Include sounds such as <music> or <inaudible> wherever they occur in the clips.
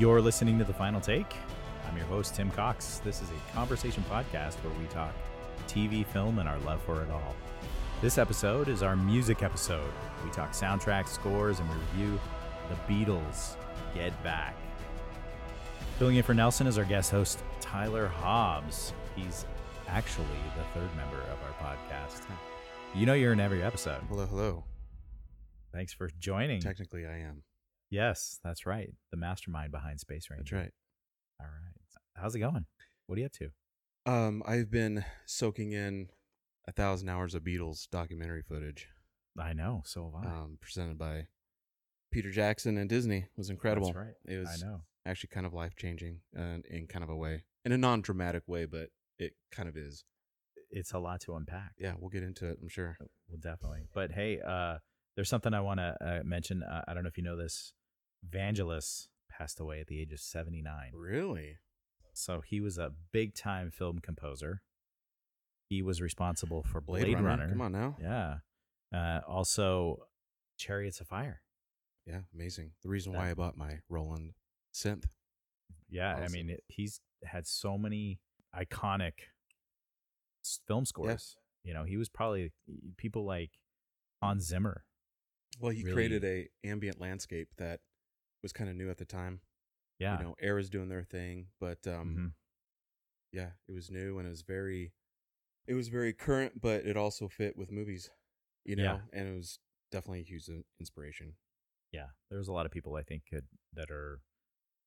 You're listening to The Final Take. I'm your host, Tim Cox. This is a conversation podcast where we talk TV, film, and our love for it all. This episode is our music episode. We talk soundtracks, scores, and we review The Beatles Get Back. Filling in for Nelson is our guest host, Tyler Hobbs. He's actually the third member of our podcast. You know you're in every episode. Hello, hello. Thanks for joining. Technically, I am. Yes, that's right. The mastermind behind Space Ranger. That's right. All right. How's it going? What are you up to? Um, I've been soaking in a thousand hours of Beatles documentary footage. I know. So have I. Um, presented by Peter Jackson and Disney. It was incredible. That's right. It was I know. actually kind of life changing, uh, in kind of a way, in a non dramatic way, but it kind of is. It's a lot to unpack. Yeah, we'll get into it. I'm sure. Well, definitely. But hey, uh, there's something I want to uh, mention. Uh, I don't know if you know this. Vangelis passed away at the age of 79. Really? So he was a big time film composer. He was responsible for Blade, Blade, Runner. Runner. Come on now. Yeah. Uh, also, Chariots of Fire. Yeah, amazing. The reason That- why I bought my Roland synth. Yeah, I mean, it, he's had so many iconic film scores. You know, he was probably people like Hans Zimmer. Well, he Really- created a ambient landscape that was kind of new at the time. Yeah. You know, Era's doing their thing, but um, Mhm. yeah, it was new and it was very, it was very current, but it also fit with movies, you know, Yeah. and it was definitely a huge inspiration. yeah. There's a lot of people I think could that are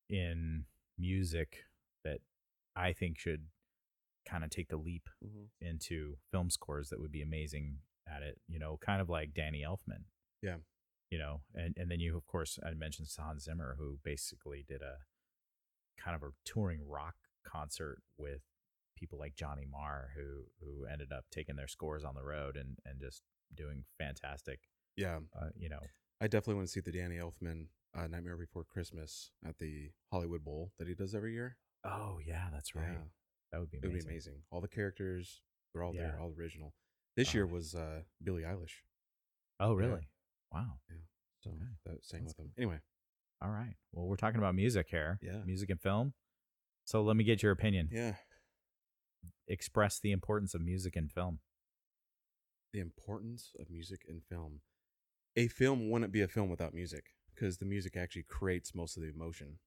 in music that I think should kind of take the leap into film scores that would be amazing at it. You know, kind of like Danny Elfman. Yeah. You know, and and then you of course I mentioned Hans Zimmer, who basically did a kind of a touring rock concert with people like Johnny Marr, who who ended up taking their scores on the road and and just doing fantastic. Yeah, Uh, you know, I definitely want to see the Danny Elfman uh, Nightmare Before Christmas at the Hollywood Bowl that he does every year. oh yeah, that's right. Yeah, That would be it amazing. would be amazing. All the characters, they're all Yeah. there, all original. This Oh. year was uh, Billie Eilish. Oh Yeah. really? Wow. Yeah. So Okay. that sang That's with him. Anyway, All right. Well, we're talking about music here. Yeah. Music and film. So let me get your opinion. yeah, Express the importance of music and film. the importance of music and film. A film wouldn't be a film without music because the music actually creates most of the emotion.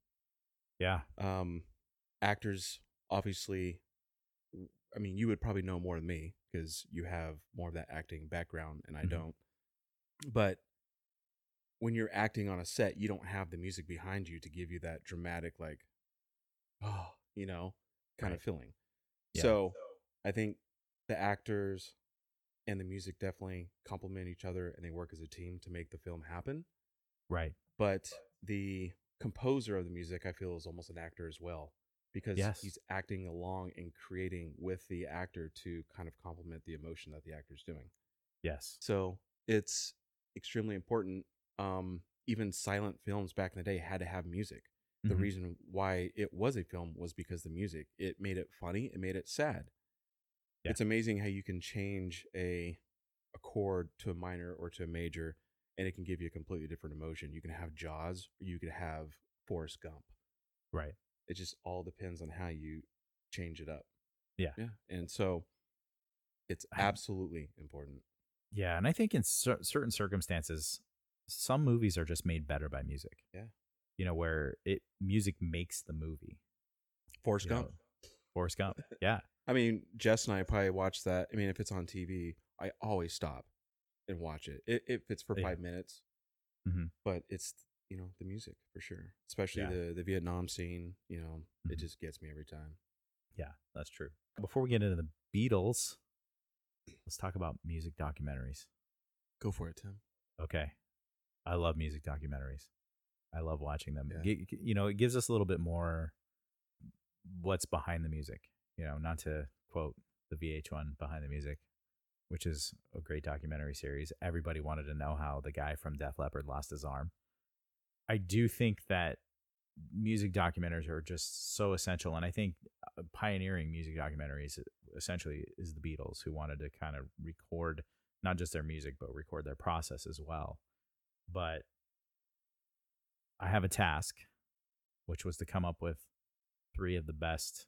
Yeah. Um, actors, obviously, I mean, you would probably know more than me because you have more of that acting background and I Mhm. don't. But when you're acting on a set, you don't have the music behind you to give you that dramatic, like, oh, you know, kind Right. of feeling. Yeah. So I think the actors and the music definitely complement each other and they work as a team to make the film happen Right. but the composer of the music i feel is almost an actor as well because Yes. he's acting along and creating with the actor to kind of complement the emotion that the actor's doing Yes. so it's extremely important um even silent films back in the day had to have music the Mhm. reason why it was a film was because the music it made it funny it made it sad Yeah. it's amazing how you can change a a chord to a minor or to a major and it can give you a completely different emotion you can have jaws or you could have forrest gump Right. it just all depends on how you change it up Yeah. yeah and so it's absolutely important Yeah. And I think in cer- certain circumstances, some movies are just made better by music. Yeah. You know, where it music makes the movie. forrest you gump know. Forrest <laughs> Gump. Yeah. I mean, Jess and I probably watch that. I mean, if it's on TV, I always stop and watch it. It if it's for Yeah. five minutes, Mhm. but it's you know the music for sure, especially Yeah. the the Vietnam scene. You know, it Mhm. just gets me every time. Yeah. That's true. Before we get into the Beatles, let's talk about music documentaries. Go for it, Tim. Okay. I love music documentaries. I love watching them. Yeah. Gi- You know, it gives us a little bit more what's behind the music. You know, not to quote the VH1 behind the music, which is a great documentary series. Everybody wanted to know how the guy from Def Leppard lost his arm. I do think that music documentaries are just so essential, and I think uh, pioneering music documentaries essentially is the Beatles, who wanted to kind of record not just their music but record their process as well. But I have a task which was to come up with three of the best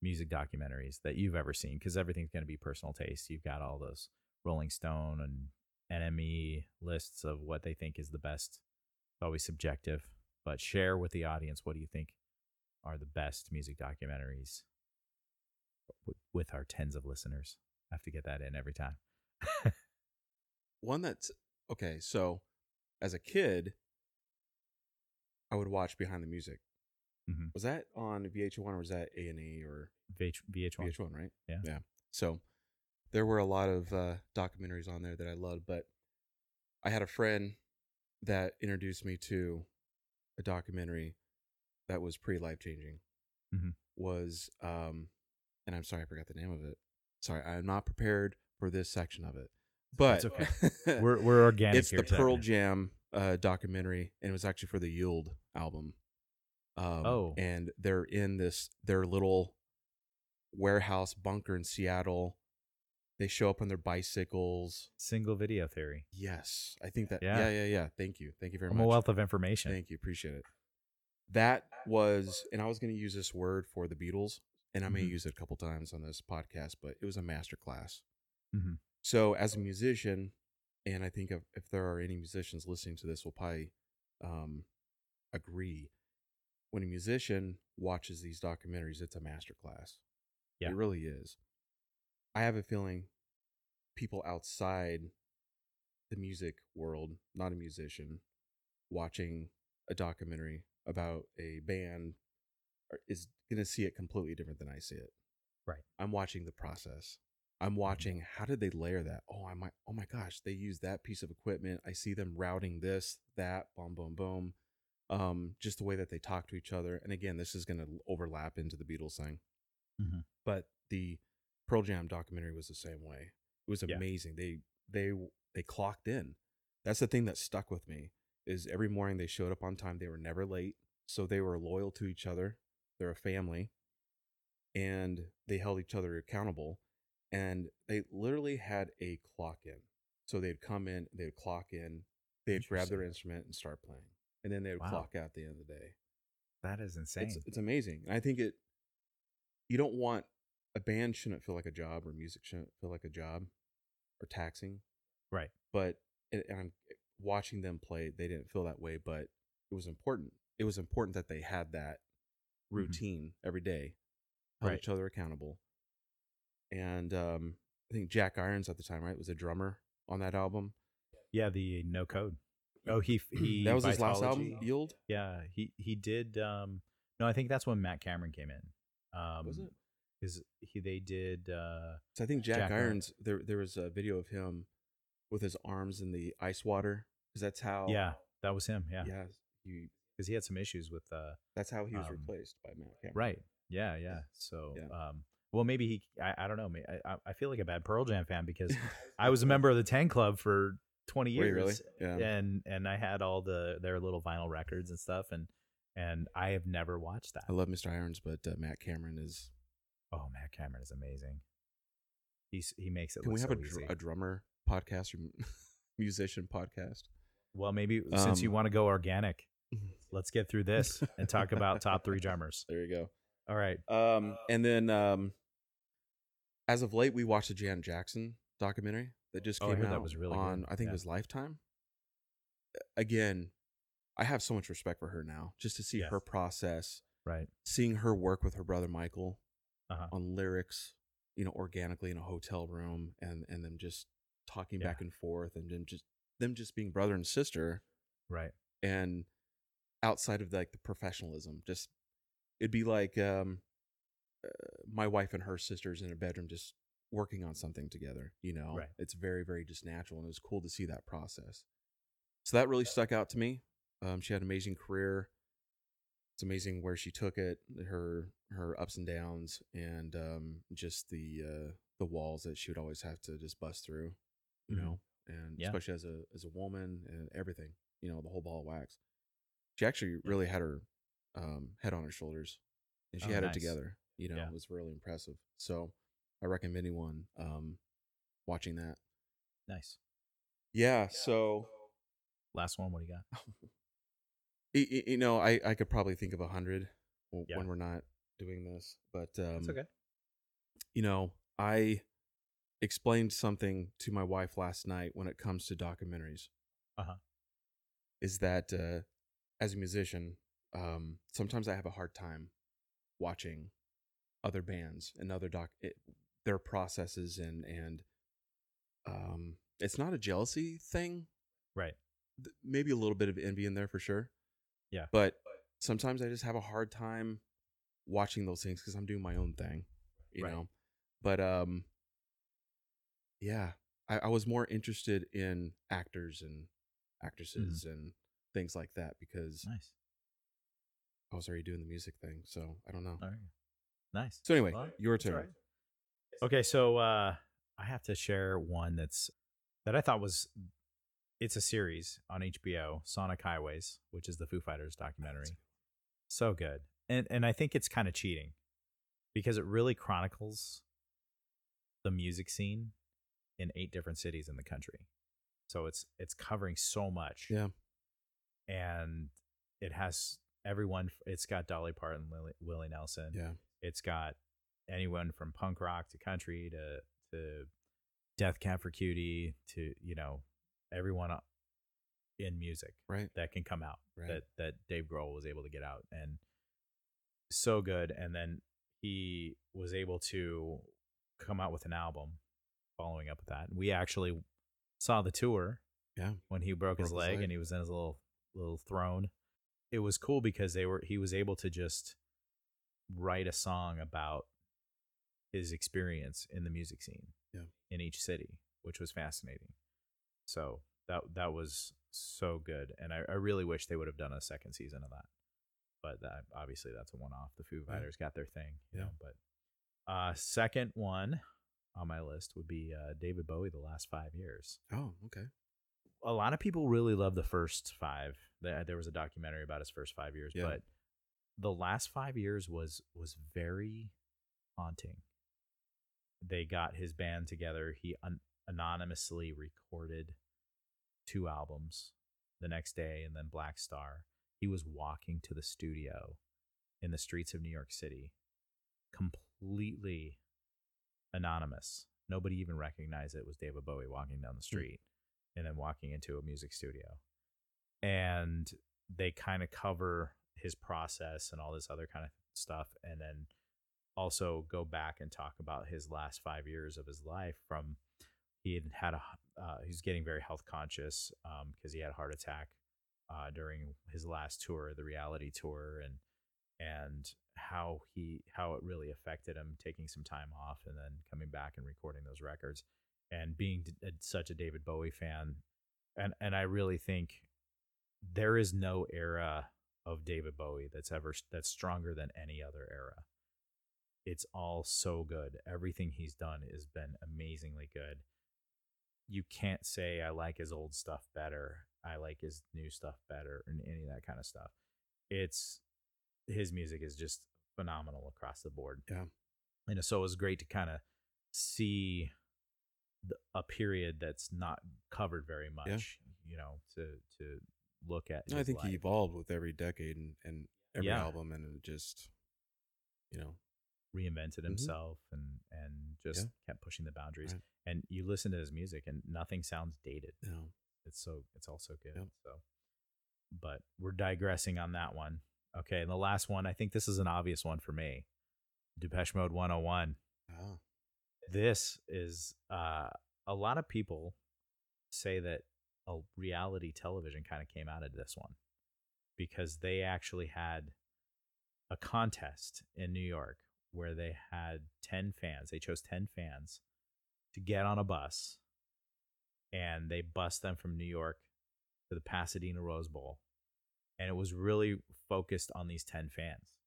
music documentaries that you've ever seen because everything's going to be personal taste. You've got all those Rolling Stone and NME lists of what they think is the best. It's always subjective, but share with the audience what do you think are the best music documentaries with our tens of listeners. I have to get that in every time. <laughs> One that's okay. So, as a kid, I would watch Behind the Music. Mhm. Was that on VH1 or was that A and E or VH- VH1. VH1? Right. Yeah. Yeah. So there were a lot of uh, documentaries on there that I loved, but I had a friend that introduced me to a documentary that was pretty life changing. Mhm. Was um, and I'm sorry I forgot the name of it. Sorry, I'm not prepared for this section of it. But It's okay. <laughs> We're we're organic. it's here the today. Pearl Jam uh, documentary, and it was actually for the Yield album. Um, Oh. and they're in this their little warehouse bunker in Seattle. They show up on their bicycles. Single video theory. Yes, I think that. Yeah. Yeah, yeah, yeah. Thank you, thank you very I'm much. a wealth of information. Thank you, appreciate it. That was, and I was going to use this word for the Beatles, and I may Mhm. use it a couple times on this podcast, but it was a master class. Mhm. So, as a musician, and I think if, if there are any musicians listening to this, will probably um, agree. When a musician watches these documentaries, it's a master class. Yeah. It really is. I have a feeling people outside the music world, not a musician, watching a documentary about a band is going to see it completely different than I see it. Right. I'm watching the process. I'm watching how did they layer that? Oh, I might oh my gosh, they use that piece of equipment. I see them routing this, that, boom, boom, boom. Um, just the way that they talk to each other. And again, this is gonna overlap into the Beatles thing. Mhm. But the Pearl Jam documentary was the same way. It was Yeah. amazing. They they they clocked in. That's the thing that stuck with me is every morning they showed up on time. They were never late. So they were loyal to each other. They're a family. And they held each other accountable. And they literally had a clock in. So they'd come in, they'd clock in, they'd grab their instrument and start playing. And then they would Wow. clock out at the end of the day. That is insane. It's it's amazing. And I think it you don't want a band shouldn't feel like a job or music shouldn't feel like a job or taxing. right. But and and I'm watching them play, they didn't feel that way, but it was important. It was important that they had that mm-hmm. routine every day, held Right. each other accountable. And um I think Jack Irons at the time, right, was a drummer on that album. Yeah, the no code. Oh, he <clears throat> he. that was his last album, Yield. Yeah, he he did. Um, no, I think that's when Matt Cameron came in. Um, Was it? Because he they did. Uh, So I think Jack, Jack Irons. Irons. There, there was a video of him with his arms in the ice water because that's how. yeah, that was him. Yeah, yeah. He, because he had some issues with. Uh, that's how he was Um, replaced by Matt Cameron. right. Yeah, yeah. So, Yeah. um, well, maybe he. I, I don't know. I I- I feel like a bad Pearl Jam fan because <laughs> I was a member of the Ten Club for twenty years. really? Yeah. and and I had all the their little vinyl records and stuff, and and I have never watched that. I love Mr. Irons, but uh, Matt Cameron is. Oh, Matt Cameron is amazing. He's he makes it. Can we have so a, dr- a drummer podcast or <laughs> musician podcast? Well, maybe since you Um, want to go organic, <laughs> let's get through this and talk about top three drummers. There you go. All right. Um, and then um, as of late, we watched the Janet Jackson documentary that just Oh, came heard out that was really good. on I think Yeah. it was Lifetime. Again, I have so much respect for her now, just to see Yes. her process, Right. seeing her work with her brother Michael Uh-huh. on lyrics, you know, organically in a hotel room, and and them just talking Yeah. back and forth, and then just them just being brother and sister, Right. and outside of like the professionalism just it'd be like um uh, my wife and her sisters in a bedroom just working on something together you know? Right. it's very very just natural and it was cool to see that process. So that really stuck out to me. Um she had an amazing career. It's amazing where she took it her her ups and downs and um just the uh the walls that she would always have to just bust through you Mhm. know? And Yeah. especially as a as a woman and everything you know the whole ball of wax. She actually really had her um, head on her shoulders and she Oh, had nice. it together you know Yeah. it was really impressive so i recommend anyone um, watching that Nice. yeah so Last one. What do you got? <laughs> y- y- you know, I I could probably think of a hundred Yeah. when we're not doing this, but um, It's okay. you know, I explained something to my wife last night when it comes to documentaries. Uh-huh. Is that uh, as a musician, um, sometimes I have a hard time watching other bands and other doc it, their processes and and um, it's not a jealousy thing. Right. Th- Maybe a little bit of envy in there for sure. Yeah. But sometimes I just have a hard time watching those things because I'm doing my own thing, you Right. know. But um, yeah, I, I was more interested in actors and actresses and things like that because Nice. I was already doing the music thing. So I don't know. All right. Nice. So anyway, your turn. right. Okay, so uh I have to share one that's that I thought was it's a series on HBO, Sonic Highways, which is the Foo Fighters documentary. So good. And and I think it's kind of cheating because it really chronicles the music scene in eight different cities in the country. So it's it's covering so much. Yeah. And it has everyone it's got Dolly Parton, Lily, Willie Nelson. Yeah. It's got anyone from punk rock to country to to Death Cab for Cutie to you know everyone uh, in music Right. that can come out Right. that that Dave Grohl was able to get out and so good and then he was able to come out with an album following up with that. We actually saw the tour Yeah. when he broke, his, Broke his leg, leg. and he was in his little little throne. It was cool because they were he was able to just write a song about his experience in the music scene Yeah. in each city, which was fascinating. So that that was so good, and I, I really wish they would have done a second season of that. But that obviously that's a one off. The Foo Yeah. Fighters got their thing, you Yeah. know. But uh, second one on my list would be uh, David Bowie. The last five years Oh, okay. A lot of people really love the first five. There uh, there was a documentary about his first five years, Yeah. but the last five years was was very haunting. They got his band together. He un- anonymously recorded two albums the next day, and then Blackstar. He was walking to the studio in the streets of New York City, completely anonymous. Nobody even recognized it was David Bowie walking down the hmm. street and then walking into a music studio. And they kind of cover his process and all this other kind of stuff. And then also go back and talk about his last five years of his life from he had had a uh, he's getting very health conscious because he had a heart attack uh, during his last tour, the reality tour, and and how he how it really affected him taking some time off and then coming back and recording those records and being d- a- such a David Bowie fan and and I really think there is no era of David Bowie that's ever that's stronger than any other era. It's all so good. Everything he's done has been amazingly good. You can't say I like his old stuff better. I like his new stuff better and any of that kind of stuff. It's his music is just phenomenal across the board. Yeah. And so it was great to kind of see a period that's not covered very much, you know, to to look at. I think he evolved with every decade and, and every Yeah. album, and it just, you know, reinvented Mhm. himself and and just Yeah. kept pushing the boundaries. Right. And you listen to his music and nothing sounds dated. know, It's so it's all so good. Yep. So, but we're digressing on that one. Okay, and the last one, I think this is an obvious one for me. Depeche Mode 101. ah, This is uh, a lot of people say that a reality television kind of came out of this one because they actually had a contest in New York where they had 10 fans. They chose 10 fans to get on a bus and they bussed them from New York to the Pasadena Rose Bowl. And it was really focused on these 10 fans.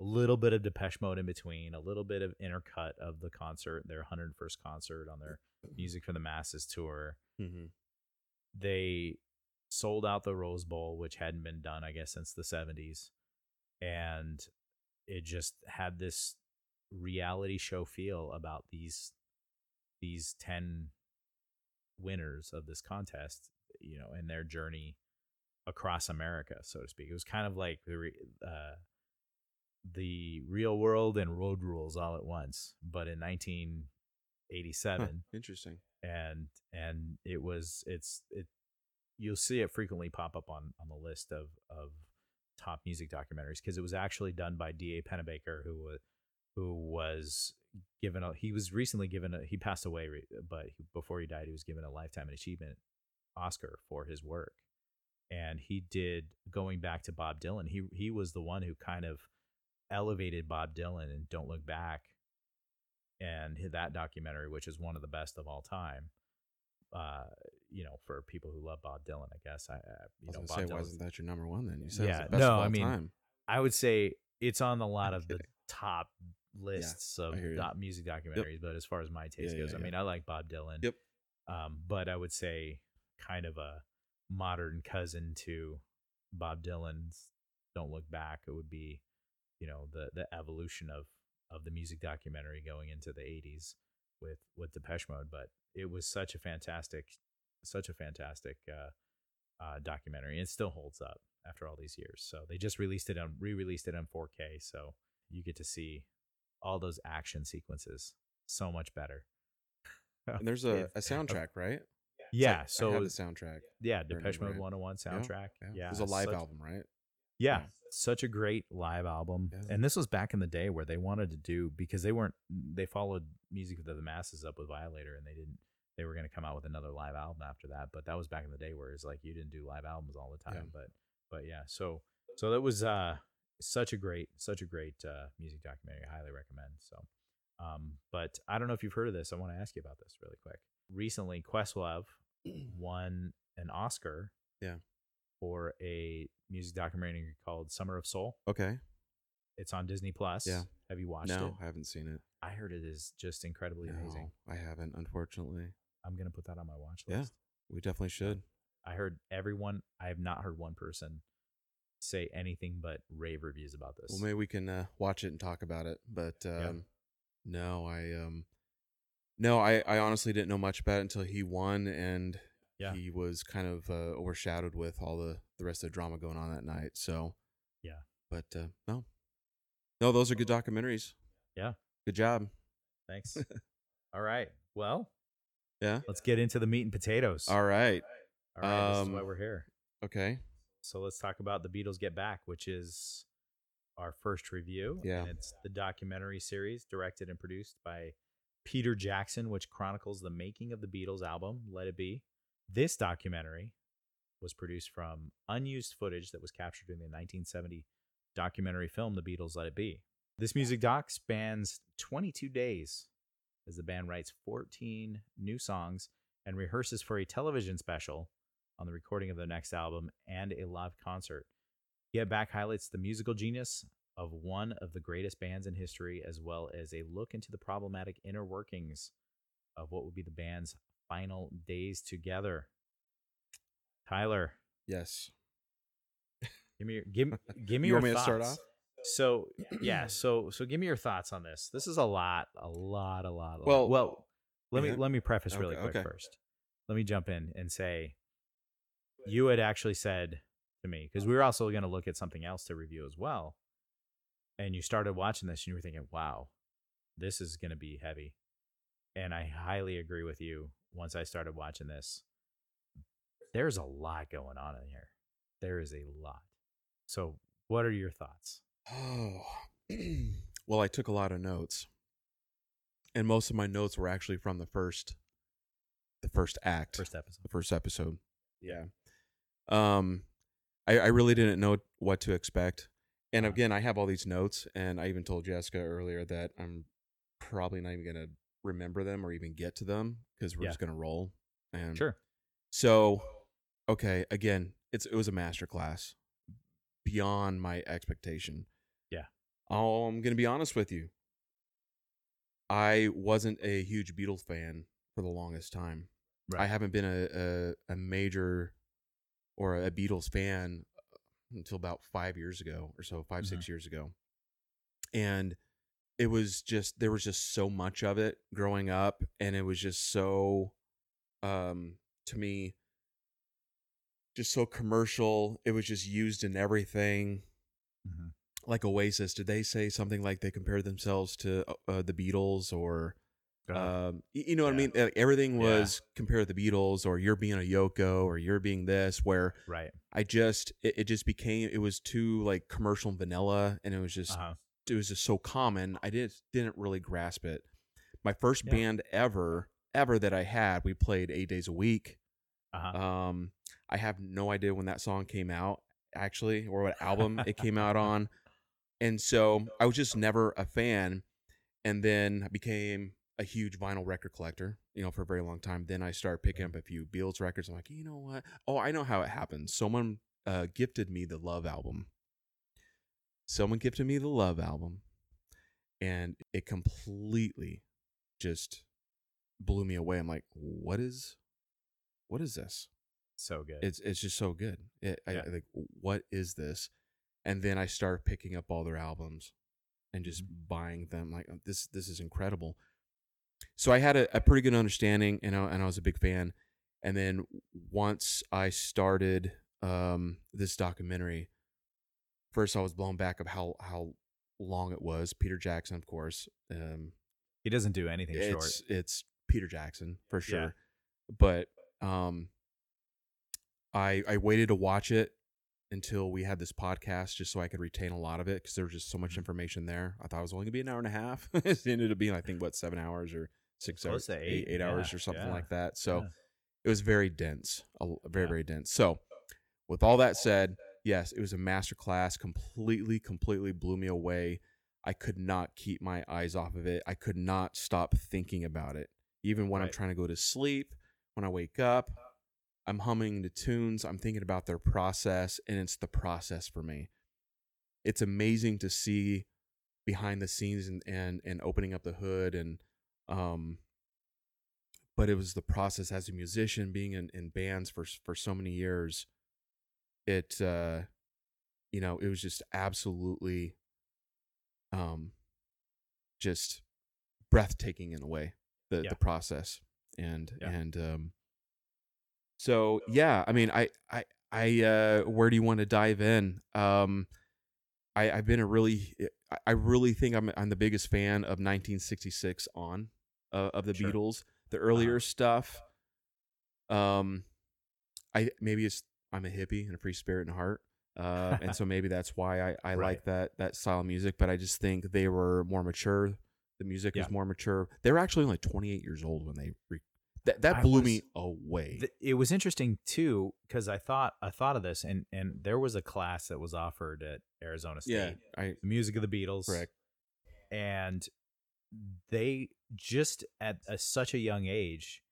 A little bit of Depeche Mode in between, a little bit of intercut of the concert, their 101st concert on their Music for the Masses tour. mhm. They sold out the Rose Bowl, which hadn't been done, I guess, since the 70s. And it just had this reality show feel about these these 10 winners of this contest, you know, and their journey across America, so to speak. It was kind of like the re, uh, the real world and road rules all at once, but in 1987, Huh, interesting. and and it was it's it you'll see it frequently pop up on on the list of of top music documentaries because it was actually done by D.A. Pennebaker who was who was given a he was recently given a he passed away re- but he, before he died he was given a lifetime achievement Oscar for his work and he did going back to Bob Dylan he he was the one who kind of elevated Bob Dylan and Don't Look Back and that documentary which is one of the best of all time uh you know for people who love Bob Dylan I guess I, I I you was know Bob say, why Dylan's- isn't that your number one then? You said Yeah, it's the best no, of all I mean, time. I would say it's on a lot of the top lists of I hear ya. doc- music documentaries, but as far as my taste Yeah, goes, yeah, I yeah. mean, I like Bob Dylan. Yep. Um, but I would say kind of a modern cousin to Bob Dylan's "Don't Look Back." It would be, you know, the the evolution of of the music documentary going into the '80s with with Depeche Mode. But it was such a fantastic, such a fantastic uh, uh, documentary. It still holds up after all these years. So they just released it on re-released it on 4K, so you get to see all those action sequences so much better. <laughs> and there's a, a soundtrack, right? It's yeah, like- so I have the soundtrack. yeah, remember Depeche Mode it. 101 soundtrack. Yeah, it was a live such- album, right? Yeah, Yeah. such a great live album. Yeah. And this was back in the day where they wanted to do because they weren't they followed Music of the Masses up with Violator and they didn't they were going to come out with another live album after that, but that was back in the day where it's like you didn't do live albums all the Yeah. time, but but yeah, so so that was uh such a great such a great uh music documentary. I highly recommend. So um but I don't know if you've heard of this. I want to ask you about this really quick. Recently Questlove <clears throat> won an Oscar Yeah. For a music documentary called Summer of Soul. Okay. It's on Disney Plus. Yeah. Have you watched no, it? I haven't seen it. I heard it is just incredibly amazing. I haven't, unfortunately. I'm gonna put that on my watch list. Yeah. We definitely should. I heard everyone. I have not heard one person say anything but rave reviews about this. Well, maybe we can uh, watch it and talk about it. But um, Yeah. no, I um, no, I, I honestly didn't know much about it until he won, and Yeah. he was kind of uh, overshadowed with all the the rest of the drama going on that night. So Yeah. but uh, no, no, those are good documentaries. Yeah. good job. Thanks. <laughs> All right. Well, Yeah. let's get into the meat and potatoes. All right. All right. this is um, why we're here. Okay. So let's talk about the Beatles Get Back, which is our first review. Yeah. And it's the documentary series directed and produced by Peter Jackson, which chronicles the making of the Beatles album, Let It Be. This documentary was produced from unused footage that was captured in the 1970 documentary film, The Beatles Let It Be. This music doc spans 22 days as the band writes 14 new songs and rehearses for a television special on the recording of their next album and a live concert. Get Back highlights the musical genius of one of the greatest bands in history, as well as a look into the problematic inner workings of what would be the band's final days together. Tyler, Yes. give me your give, <laughs> give me You your want me to thoughts. start off? So <clears throat> yeah, so so give me your thoughts on this. This is a lot, a lot, a lot. A lot. Well, well, let me let me preface really Okay, quick okay. first. Let me jump in and say, you had actually said to me because we were also going to look at something else to review as well, and you started watching this and you were thinking, "Wow, this is going to be heavy," and I highly agree with you. Once I started watching this, there's a lot going on in here. There is a lot. So, what are your thoughts? Oh, <clears throat> well, I took a lot of notes, and most of my notes were actually from the first, the first act, First episode. the first episode. Yeah. Um, I, I really didn't know what to expect, and Uh-huh. again, I have all these notes, and I even told Jessica earlier that I'm probably not even gonna remember them or even get to them because we're Yeah. just gonna roll. And Sure. so, okay, again, it's it was a masterclass beyond my expectation. Yeah. Oh, I'm gonna be honest with you. I wasn't a huge Beatles fan for the longest time. I haven't been a, a a major or a Beatles fan uh, until about five years ago or so, 5 six mm-hmm. years ago, and it was just there was just so much of it growing up, and it was just so, um, to me, just so commercial. It was just used in everything. Mhm. Like Oasis, did they say something like they compared themselves to uh, the Beatles or um, you know what I mean? Like everything Yeah. was compared to the Beatles or you're being a Yoko or you're being this where right. I just it, it just became it was too like commercial and vanilla and it was just Uh-huh. It was just so common. I didn't didn't really grasp it. My first Yeah. band ever ever that I had, we played eight days a week. Uh-huh. Um, I have no idea when that song came out actually or what album it came out <laughs> on, and so I was just never a fan. And then I became a huge vinyl record collector, you know, for a very long time. Then I started picking up a few Beatles records. I'm like, you know what? Oh, I know how it happened. Someone uh, gifted me the Love album. Someone gifted me the Love album, and it completely just blew me away. I'm like, what is, what is this? so good. It's it's just so good. It, I, Yeah. I like, what is this? And then I started picking up all their albums and just Mm-hmm. buying them. Like "Oh, this this is incredible. So I had a, a pretty good understanding, and I, and I was a big fan. And then once I started um, this documentary, first I was blown back of how how long it was. Peter Jackson, of course. Um, he doesn't do anything short. it's it's Peter Jackson for Yeah. sure. But um I I waited to watch it until we had this podcast just so I could retain a lot of it because there was just so much Mhm. information there. I thought it was only gonna be an hour and a half. <laughs> it ended up being I think what seven hours or six Close hours, eight, eight, eight hours yeah, or something yeah, like that. So yeah. it was very dense, very Yeah. very dense. So with all that said, yes, it was a master class. Completely, completely blew me away. I could not keep my eyes off of it. I could not stop thinking about it. Even when I'm trying to go to sleep, when I wake up, I'm humming the tunes. I'm thinking about their process, and it's the process for me. It's amazing to see behind the scenes and and, and opening up the hood and um but it was the process as a musician being in, in bands for for so many years it uh you know it was just absolutely um just breathtaking in a way the Yeah. the process and Yeah. and um so yeah i mean i i i uh where do you want to dive in um i i've been a really I- i really think i'm i'm the biggest fan of 1966 on uh, of the Sure. beatles the earlier Uh-huh. stuff um i maybe it's i'm a hippie and a free spirit and heart uh and <laughs> so maybe that's why i i Right. like that that style of music but i just think they were more mature the music Yeah. was more mature they were actually only 28 years old when they re- that that blew was- me away Th- it was interesting too because I thought I thought of this and and there was a class that was offered at Arizona State, yeah i the music of the Beatles, correct and they just at a, such a young age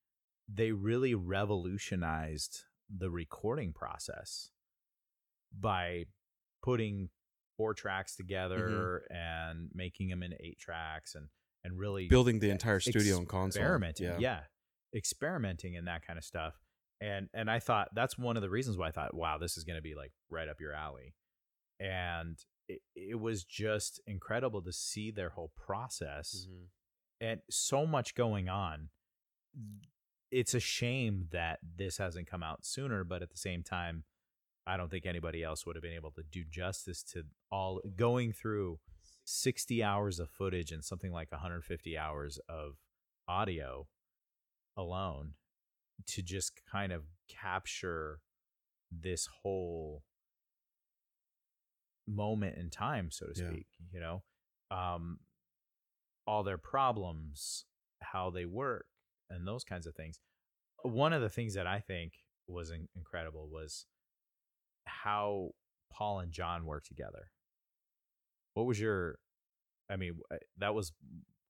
they really revolutionized the recording process by putting four tracks together and making them in eight tracks and and really building the entire studio and console. experimenting yeah, yeah. experimenting and that kind of stuff. And and i thought that's one of the reasons why i thought wow this is going to be like right up your alley. And it, it was just incredible to see their whole process Mhm. and so much going on it's a shame that this hasn't come out sooner but at the same time i don't think anybody else would have been able to do justice to all going through 60 hours of footage and something like 150 hours of audio alone to just kind of capture this whole moment in time so to Yeah. speak you know um all their problems how they work and those kinds of things one of the things that i think was in- incredible was how paul and john work together. What was your i mean that was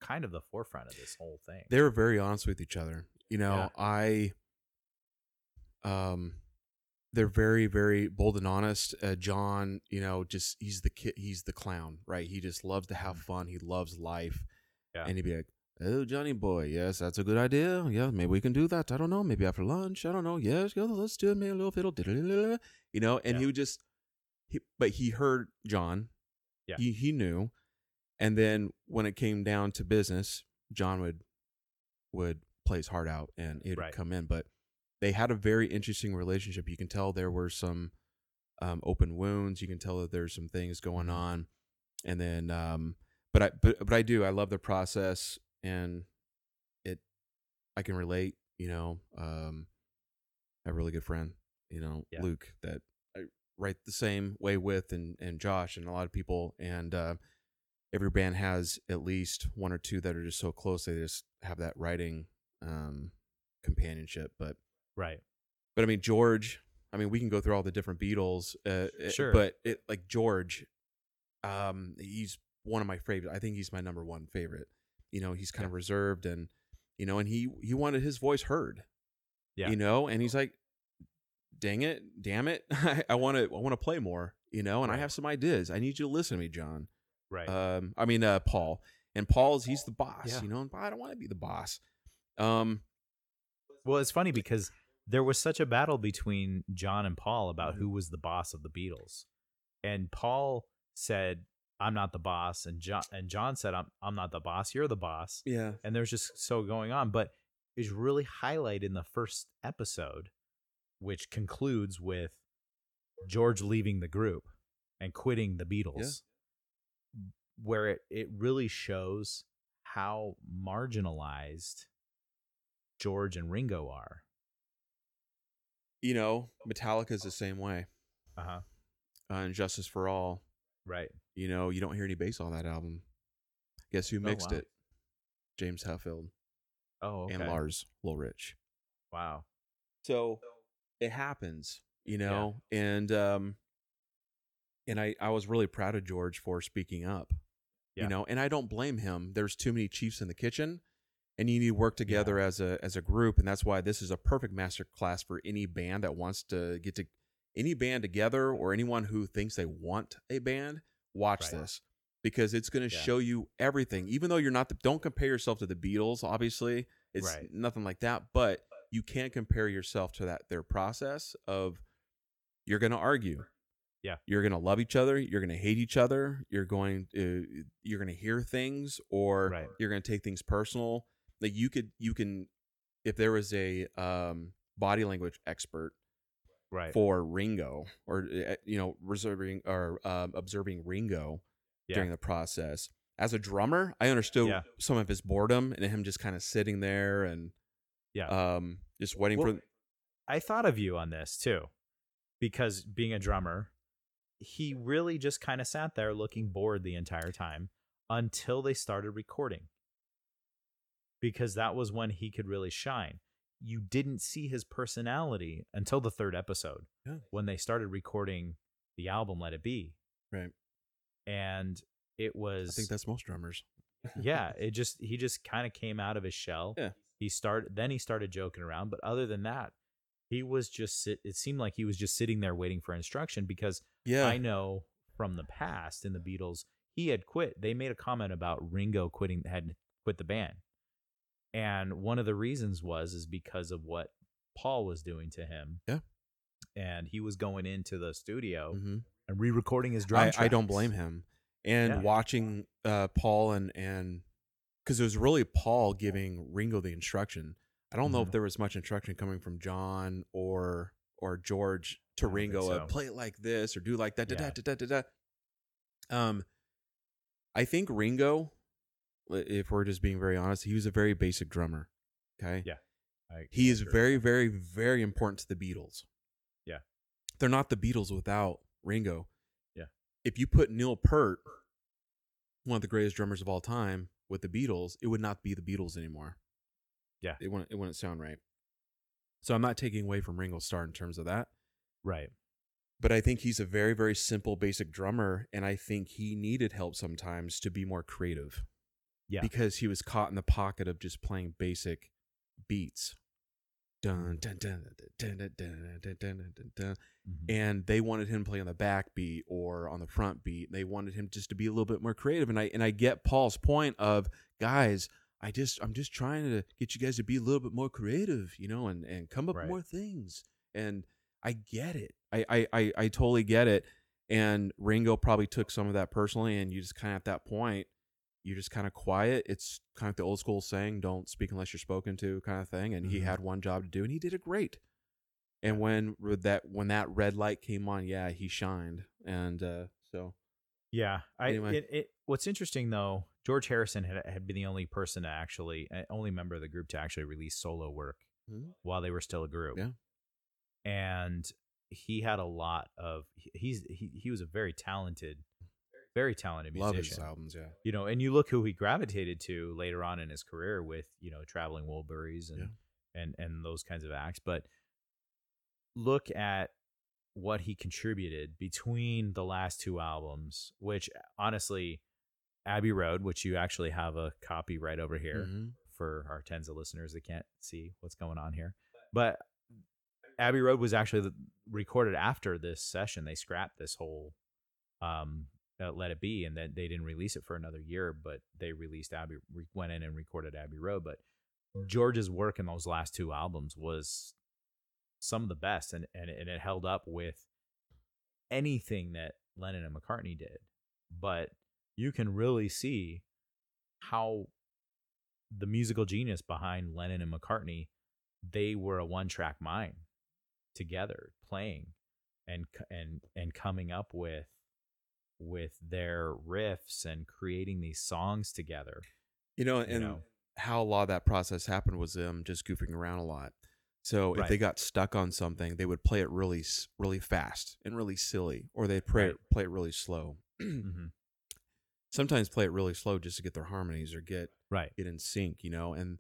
kind of the forefront of this whole thing. They were very honest with each other. You know Yeah. i um they're very very bold and honest. Uh, john you know just he's the kid he's the clown right? He just loves to have Mhm. fun. He loves life. Yeah. and he'd be like oh johnny boy yes that's a good idea yeah maybe we can do that i don't know maybe after lunch i don't know yes yeah, let's do it maybe a little fiddle you know and Yeah. he would just he, but he heard john Yeah. he, he knew and then when it came down to business john would would play his heart out and it would Right. come in but they had a very interesting relationship. You can tell there were some um, open wounds. You can tell that there's some things going Mhm. on, and then, um, but I, but, but I do. I love the process, and it, I can relate. You know, um, a really good friend, you know, Yeah. Luke, that I write the same way with, and and Josh, and a lot of people, and uh, every band has at least one or two that are just so close they just have that writing um, companionship. But Right. but I mean George. I mean we can go through all the different Beatles. Uh, uh, Sure. But it like George, um, he's one of my favorite. I think he's my number one favorite. You know, he's kind of reserved and you know, and he he wanted his voice heard. Yeah. You know, and he's like, "Dang it, damn it, <laughs> I want to I want to play more." You know, and I have some ideas. I need you to listen to me, John. Right. Um, I mean, uh, Paul. And Paul's he's the boss, Yeah. you know, and I don't want to be the boss. Um, well, it's funny because there was such a battle between John and Paul about who was the boss of the Beatles. And Paul said, "I'm not the boss," and John and John said, "I'm I'm not the boss. You're the boss." yeah, and there's just so going on but is really highlighted in the first episode which concludes with george leaving the group and quitting the beatles where it, it really shows how marginalized george and ringo are you know, Metallica's the same way. uh-huh Uh, and Justice for All, right you know, you don't hear any bass on that album. Guess who Oh, mixed wow. it? James Hetfield oh okay. and Lars Ulrich. wow So it happens, you know, and um, and I I was really proud of George for speaking up, Yeah. you know, and I don't blame him. There's too many chiefs in the kitchen, and you need to work together as a as a group, and that's why this is a perfect master class for any band that wants to get to any band together or anyone who thinks they want a band. Watch Right. this because it's going to Yeah. show you everything. Even though you're not, the, don't compare yourself to the Beatles. Obviously, it's Right. nothing like that, but you can't compare yourself to that their process of you're going to argue Yeah. you're going to love each other you're going to hate each other you're going to you're going to hear things or Right. you're going to take things personal like you could you can if there was a um body language expert right for ringo or uh, you know reserving or um, observing ringo Yeah. during the process as a drummer i understood Yeah. some of his boredom and him just kind of sitting there and Yeah. um just waiting Well, for I thought of you on this too, because being a drummer, he really just kind of sat there looking bored the entire time until they started recording. Because that was when he could really shine. You didn't see his personality until the third episode Yeah. when they started recording the album Let It Be. Right. And it was i think that's most drummers yeah, <laughs> it just he just kind of came out of his shell. Yeah. He started then he started joking around, but other than that, he was just sit it seemed like he was just sitting there waiting for instruction because yeah I know from the past in the Beatles, he had quit. They made a comment about Ringo quitting had quit the band. And one of the reasons was is because of what Paul was doing to him. Yeah. And he was going into the studio hmm and re-recording his drum I, I don't blame him. And Yeah. watching uh, Paul and and because it was really Paul giving Ringo the instruction. I don't know if Mhm. there was much instruction coming from John or or George to Ringo. uh, so. play it like this or do like that. Da, da, Yeah. da, da, da, da. Um, I think Ringo, if we're just being very honest, he was a very basic drummer. Okay. Yeah. I- He is very, very, very important to the Beatles. Yeah. They're not the Beatles without Ringo. Yeah. If you put Neil Peart, one of the greatest drummers of all time, with the Beatles, it would not be the Beatles anymore. Yeah. It wouldn't it wouldn't sound right. So I'm not taking away from Ringo's start in terms of that. right. But I think he's a very, very simple, basic drummer, and I think he needed help sometimes to be more creative. Yeah. Because he was caught in the pocket of just playing basic beats. Dun dun dun dun dun dun dun dun dun dun dun. Mhm. And they wanted him to play on the back beat or on the front beat. They wanted him just to be a little bit more creative. And I and I get Paul's point of guys, I just I'm just trying to get you guys to be a little bit more creative, you know, and and come up with more things. And I get it. I, I I I totally get it. And Ringo probably took some of that personally. And you just kind of at that point, you're just kind of quiet. It's kind of the old school saying, "Don't speak unless you're spoken to," kind of thing. And he Mhm. had one job to do, and he did it great. And when that when that red light came on, yeah, he shined. And uh, so Yeah, I. Anyway. It, it, what's interesting though, George Harrison had had been the only person to actually, only member of the group to actually release solo work while they were still a group. Yeah. and he had a lot of. He's he, he was a very talented, very talented musician. love his albums. Yeah, You know, and you look who he gravitated to later on in his career with you know traveling Wilburys and and and those kinds of acts, but look at what he contributed between the last two albums, which honestly, Abbey Road, which you actually have a copy right over here Mhm. for our tens of listeners that can't see what's going on here. But Abbey Road was actually recorded after this session. They scrapped this whole um, uh, Let It Be, and then they didn't release it for another year. But they released Abbey, went in and recorded Abbey Road. But George's work in those last two albums was some of the best, and and, and it held up with anything that Lennon and McCartney did. But you can really see how the musical genius behind Lennon and McCartney, they were a one track mind together playing and and and coming up with with their riffs and creating these songs together. you know, You and know. how a lot of that process happened was them just goofing around a lot. So if Right. they got stuck on something, they would play it really, really fast and really silly, or they'd play Right. it, play it really slow. <clears throat> hmm Sometimes play it really slow just to get their harmonies or get Right. get in sync, you know. And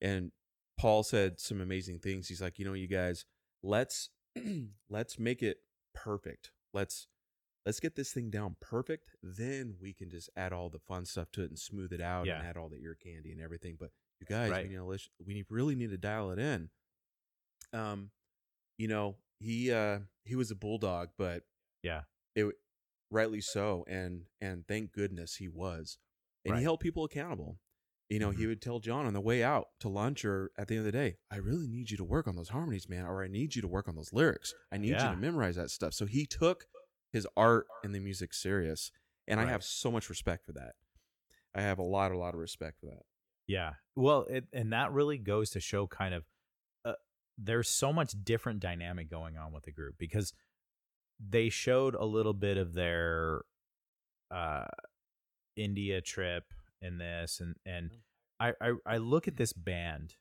and Paul said some amazing things. He's like, you know, you guys, let's <clears throat> let's make it perfect. Let's let's get this thing down perfect. Then we can just add all the fun stuff to it and smooth it out Yeah. and add all the ear candy and everything. But you guys, Right. we know, let's- we need- really need to dial it in. Um, you know, he uh he was a bulldog, but Yeah. it rightly so, and and thank goodness he was, and Right. he held people accountable. You know, he Mhm. would tell John on the way out to lunch or at the end of the day, I really need you to work on those harmonies, man, or I need you to work on those lyrics. I need Yeah. you to memorize that stuff. So he took his art and the music serious, and I have so much respect for that. I have a lot, a lot of respect for that. Yeah. Well, it, and that really goes to show kind of uh, there's so much different dynamic going on with the group because they showed a little bit of their uh India trip in this and and I, I I look at this band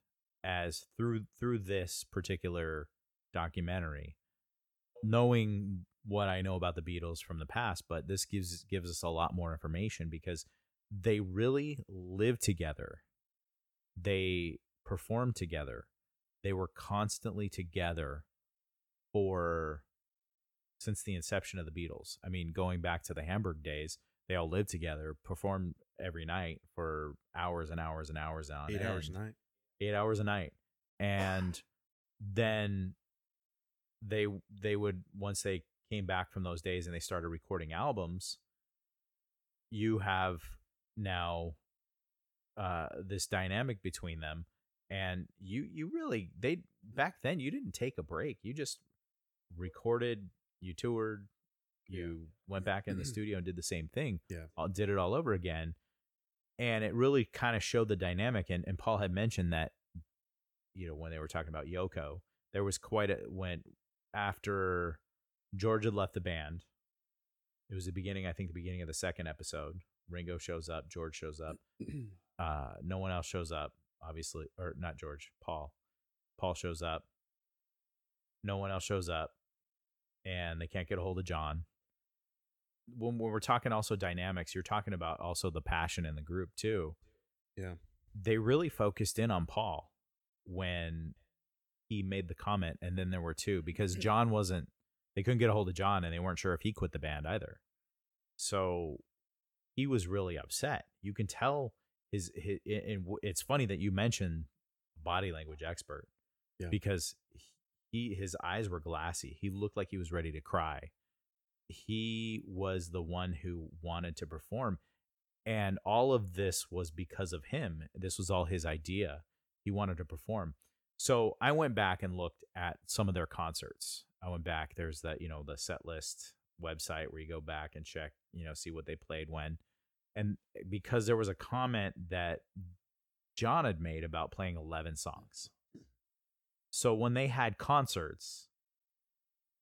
as through through this particular documentary knowing what I know about the Beatles from the past but this gives gives us a lot more information because they really lived together they performed together they were constantly together for since the inception of the Beatles. I mean, going back to the Hamburg days, they all lived together, performed every night for hours and hours and hours on Eight hours a end. night. Eight hours a night. And then they they would once they came back from those days and they started recording albums, you have now uh this dynamic between them and you you really they back then you didn't take a break. You just recorded you toured you went back in the <clears throat> studio and did the same thing Yeah. all- did it all over again. And it really kind of showed the dynamic and, and paul had mentioned that you know when they were talking about yoko there was quite a when after george had left the band. It was the beginning i think the beginning of the second episode. Ringo shows up george shows up. <clears throat> Uh no one else shows up obviously or not george paul. Paul shows up. No one else shows up and they can't get a hold of john. When, when we're talking also dynamics you're talking about also the passion in the group too. Yeah. they really focused in on paul when he made the comment and then there were two because <clears throat> john wasn't they couldn't get a hold of john and they weren't sure if he quit the band either. So he was really upset. You can tell his, his and it's funny that you mentioned body language expert Yeah. because he his eyes were glassy. He looked like he was ready to cry. He was the one who wanted to perform and all of this was because of him. This was all his idea. He wanted to perform. So i went back and looked at some of their concerts i went back there's that you know the set list website where you go back and check you know see what they played when and eh, because there was a comment that john had made about playing 11 songs so when they had concerts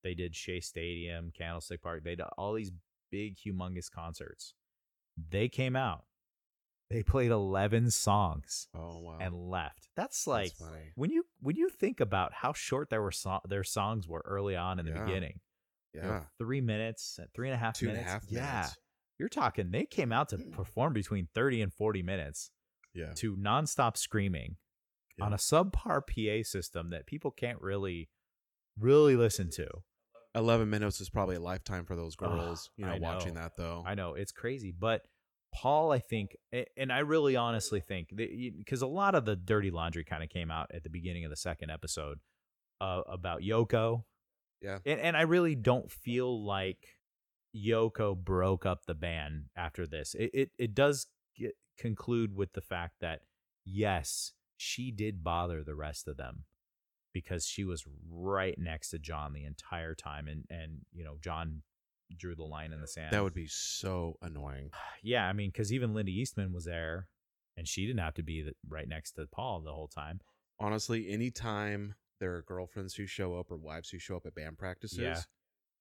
They did Shea Stadium, Candlestick Park. They did all these big, humongous concerts. They came out. They played 11 songs Oh wow. and left. That's like That's when you when you think about how short there were so- their songs were early on in the Yeah. beginning. They were Yeah. three minutes, uh, three and a half Two and a minutes. half yeah, minutes. you're talking. They came out to perform between 30 and 40 minutes Yeah. to nonstop screaming on Yeah. a subpar PA system that people can't really, really listen to. Eleven minutes is probably a lifetime for those girls. you know, I watching that though. I know it's crazy, but Paul, I think, and I really honestly think because a lot of the dirty laundry kind of came out at the beginning of the second episode uh, about Yoko. Yeah. and, and I really don't feel like Yoko broke up the band after this. It it, it does get, conclude with the fact that yes, she did bother the rest of them because she was right next to John the entire time, and and you know John drew the line in the sand. that would be so annoying. <sighs> yeah, I mean, because even Linda Eastman was there, and she didn't have to be the, right next to Paul the whole time. Honestly, anytime there are girlfriends who show up or wives who show up at band practices, Yeah.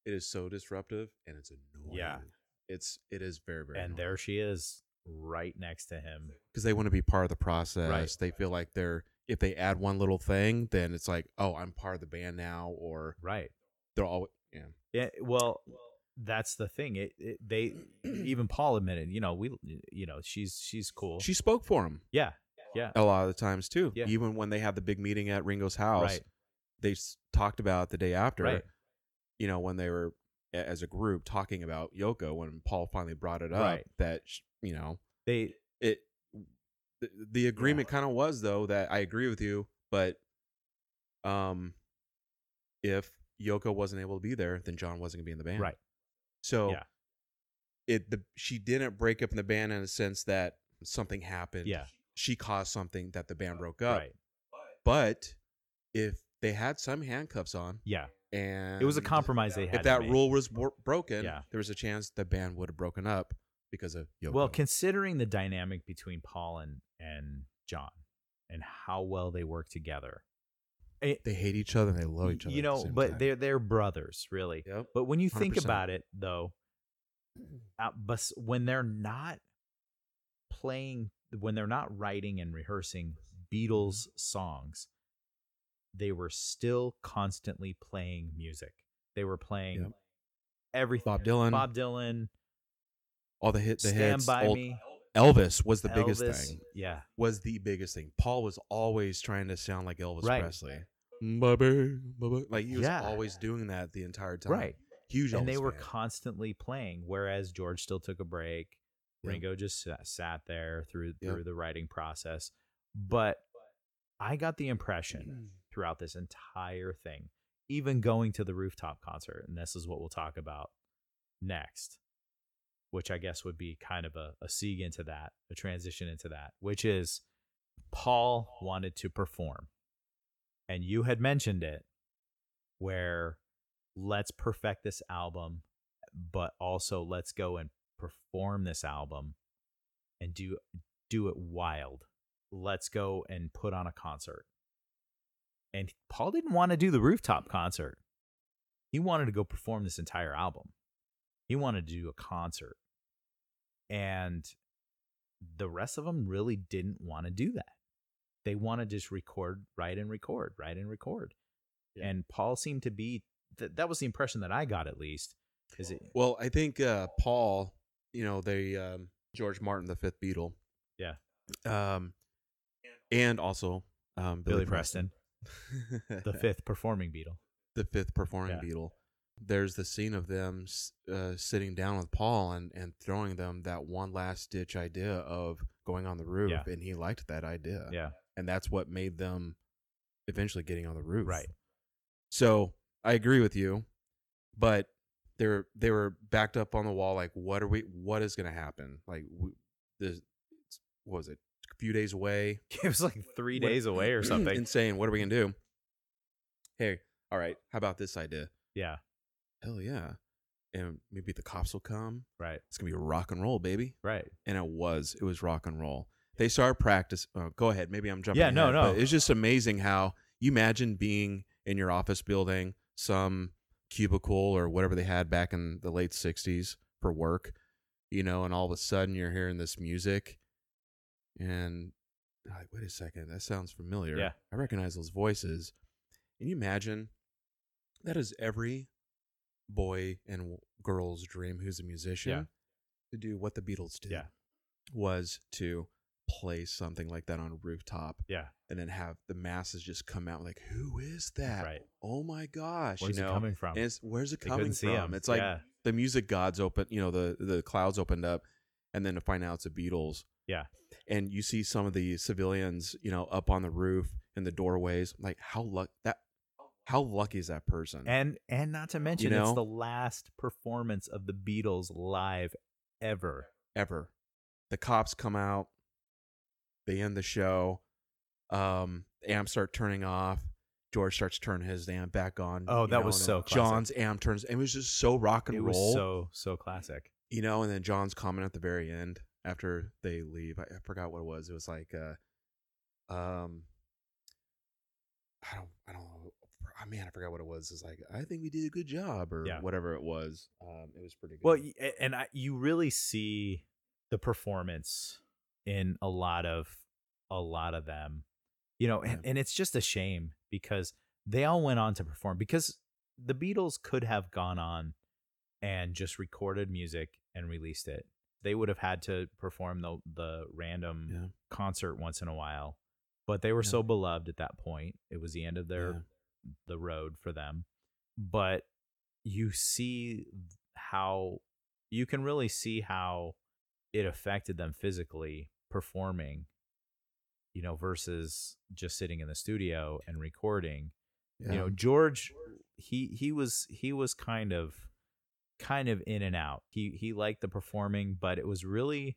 it is so disruptive and it's annoying. Yeah. It's it is very very and there she is, right next to him. because they want to be part of the process. Right. They feel like they're if they add one little thing, then it's like, oh, I'm part of the band now, or Right. they're all yeah. Yeah. Well, that's the thing. It, it they <clears throat> even Paul admitted. You know, we you know she's she's cool. She spoke for him yeah. Yeah. a lot of the times too. Yeah. Even when they had the big meeting at Ringo's house, Right. they s- talked about the day after. Right. You know, when they were a- as a group talking about Yoko, when Paul finally brought it up, Right. that sh- you know They it. The, the agreement kind of was though that I agree with you, but um, if Yoko wasn't able to be there, then John wasn't gonna be in the band. right. So Yeah. it the she didn't break up in the band in a sense that something happened. Yeah. She caused something that the band uh, broke up. Right. But if they had some handcuffs on Yeah. and It was a compromise they had. if that rule was bro- broken, Yeah. there was a chance the band would have broken up because of Yoko. Well, considering the dynamic between Paul and and John and how well they work together, it, they hate each other and they love each other. you know, but time. they're they're brothers, really. Yep. But when you think 100%. about it, though, <clears throat> uh, but when they're not playing, when they're not writing and rehearsing Beatles songs, they were still constantly playing music. They were playing Yep. everything. Bob Dylan, Bob Dylan, all the hit, the Stand hits. by old- Me. Elvis was the biggest thing. Yeah, Was the biggest thing. Paul was always trying to sound like Elvis Right. Presley. Bubba. Like he was Yeah. always doing that the entire time. right. Huge. and Elvis they were fan. constantly playing whereas george still took a break Yep. ringo just sat, sat there through Yep. through the writing process but i got the impression <clears throat> throughout this entire thing even going to the rooftop concert and this is what we'll talk about next which i guess would be kind of a, a sieg into that a transition into that which is paul wanted to perform and you had mentioned it where let's perfect this album but also let's go and perform this album and do do it wild. Let's go and put on a concert. And paul didn't want to do the rooftop concert. He wanted to go perform this entire album. He wanted to do a concert. And the rest of them really didn't want to do that they want to just record write and record write and record Yeah. and paul seemed to be that that was the impression that i got at least is it Well, I think uh, Paul, you know, they um, George Martin, the fifth Beatle. Yeah. Um, and also um, Billy, billy preston, the <laughs> fifth performing beatle the fifth performing Yeah. Beatle. There's the scene of them uh, sitting down with Paul and, and throwing them that one last ditch idea of going on the roof, Yeah. and he liked that idea, yeah and that's what made them eventually getting on the roof. right So I agree with you, but they were they were backed up on the wall. Like, what are we? What is going to happen? Like, we, this what was it? A few days away. <laughs> it was like three What- days away or <clears throat> something Insane. What are we gonna do? Hey, all right. How about this idea? yeah Hell yeah. And maybe the cops will come. right It's gonna be rock and roll, baby. right And it was. It was rock and roll. They start practice. Oh, go ahead. Maybe I'm jumping. Yeah, no, ahead, no. But it's just amazing how you imagine being in your office building. Some cubicle or whatever they had back in the late 60s for work, you know, and all of a sudden you're hearing this music and like, wait a second, that sounds familiar. Yeah. I recognize those voices. Can you imagine? That is every boy and girl's dream who's a musician Yeah. to do what the Beatles did. Yeah. Was to play something like that on a rooftop Yeah. and then have the masses just come out like, who is that? Right. Oh my gosh. Where's you know? it coming from? And it's, where's it They coming see from? 'em. It's like yeah. the music gods open, you know, the the clouds opened up, and then to find out it's the Beatles. Yeah. And you see some of the civilians, you know, up on the roof in the doorways. Like how luck that how lucky is that person? And and not to mention know? it's the last performance of the Beatles live ever. ever. The cops come out, they end the show. Um, amps start turning off. George starts turning his amp back on. Oh, that know, was so classic. John's amp turns. It was just so rock and It roll. was so so classic. you know, and then John's comment at the very end after they leave. I, I forgot what it was. It was like, uh, um, I don't, I don't know. I mean, I forgot what it was. It's like, I think we did a good job, or Yeah. whatever it was. Um, it was pretty good. Well, and I, you really see the performance in a lot of a lot of them, you know, and, mm. and it's just a shame because they all went on to perform because the Beatles could have gone on and just recorded music and released it. They would have had to perform the the random yeah, concert once in a while, but they were Yeah. so beloved at that point. It was the end of their yeah, the road for them. But you see how you can really see how it affected them physically performing, you know, versus just sitting in the studio and recording. yeah. You know, George he he was he was kind of kind of in and out. He he liked the performing, but it was really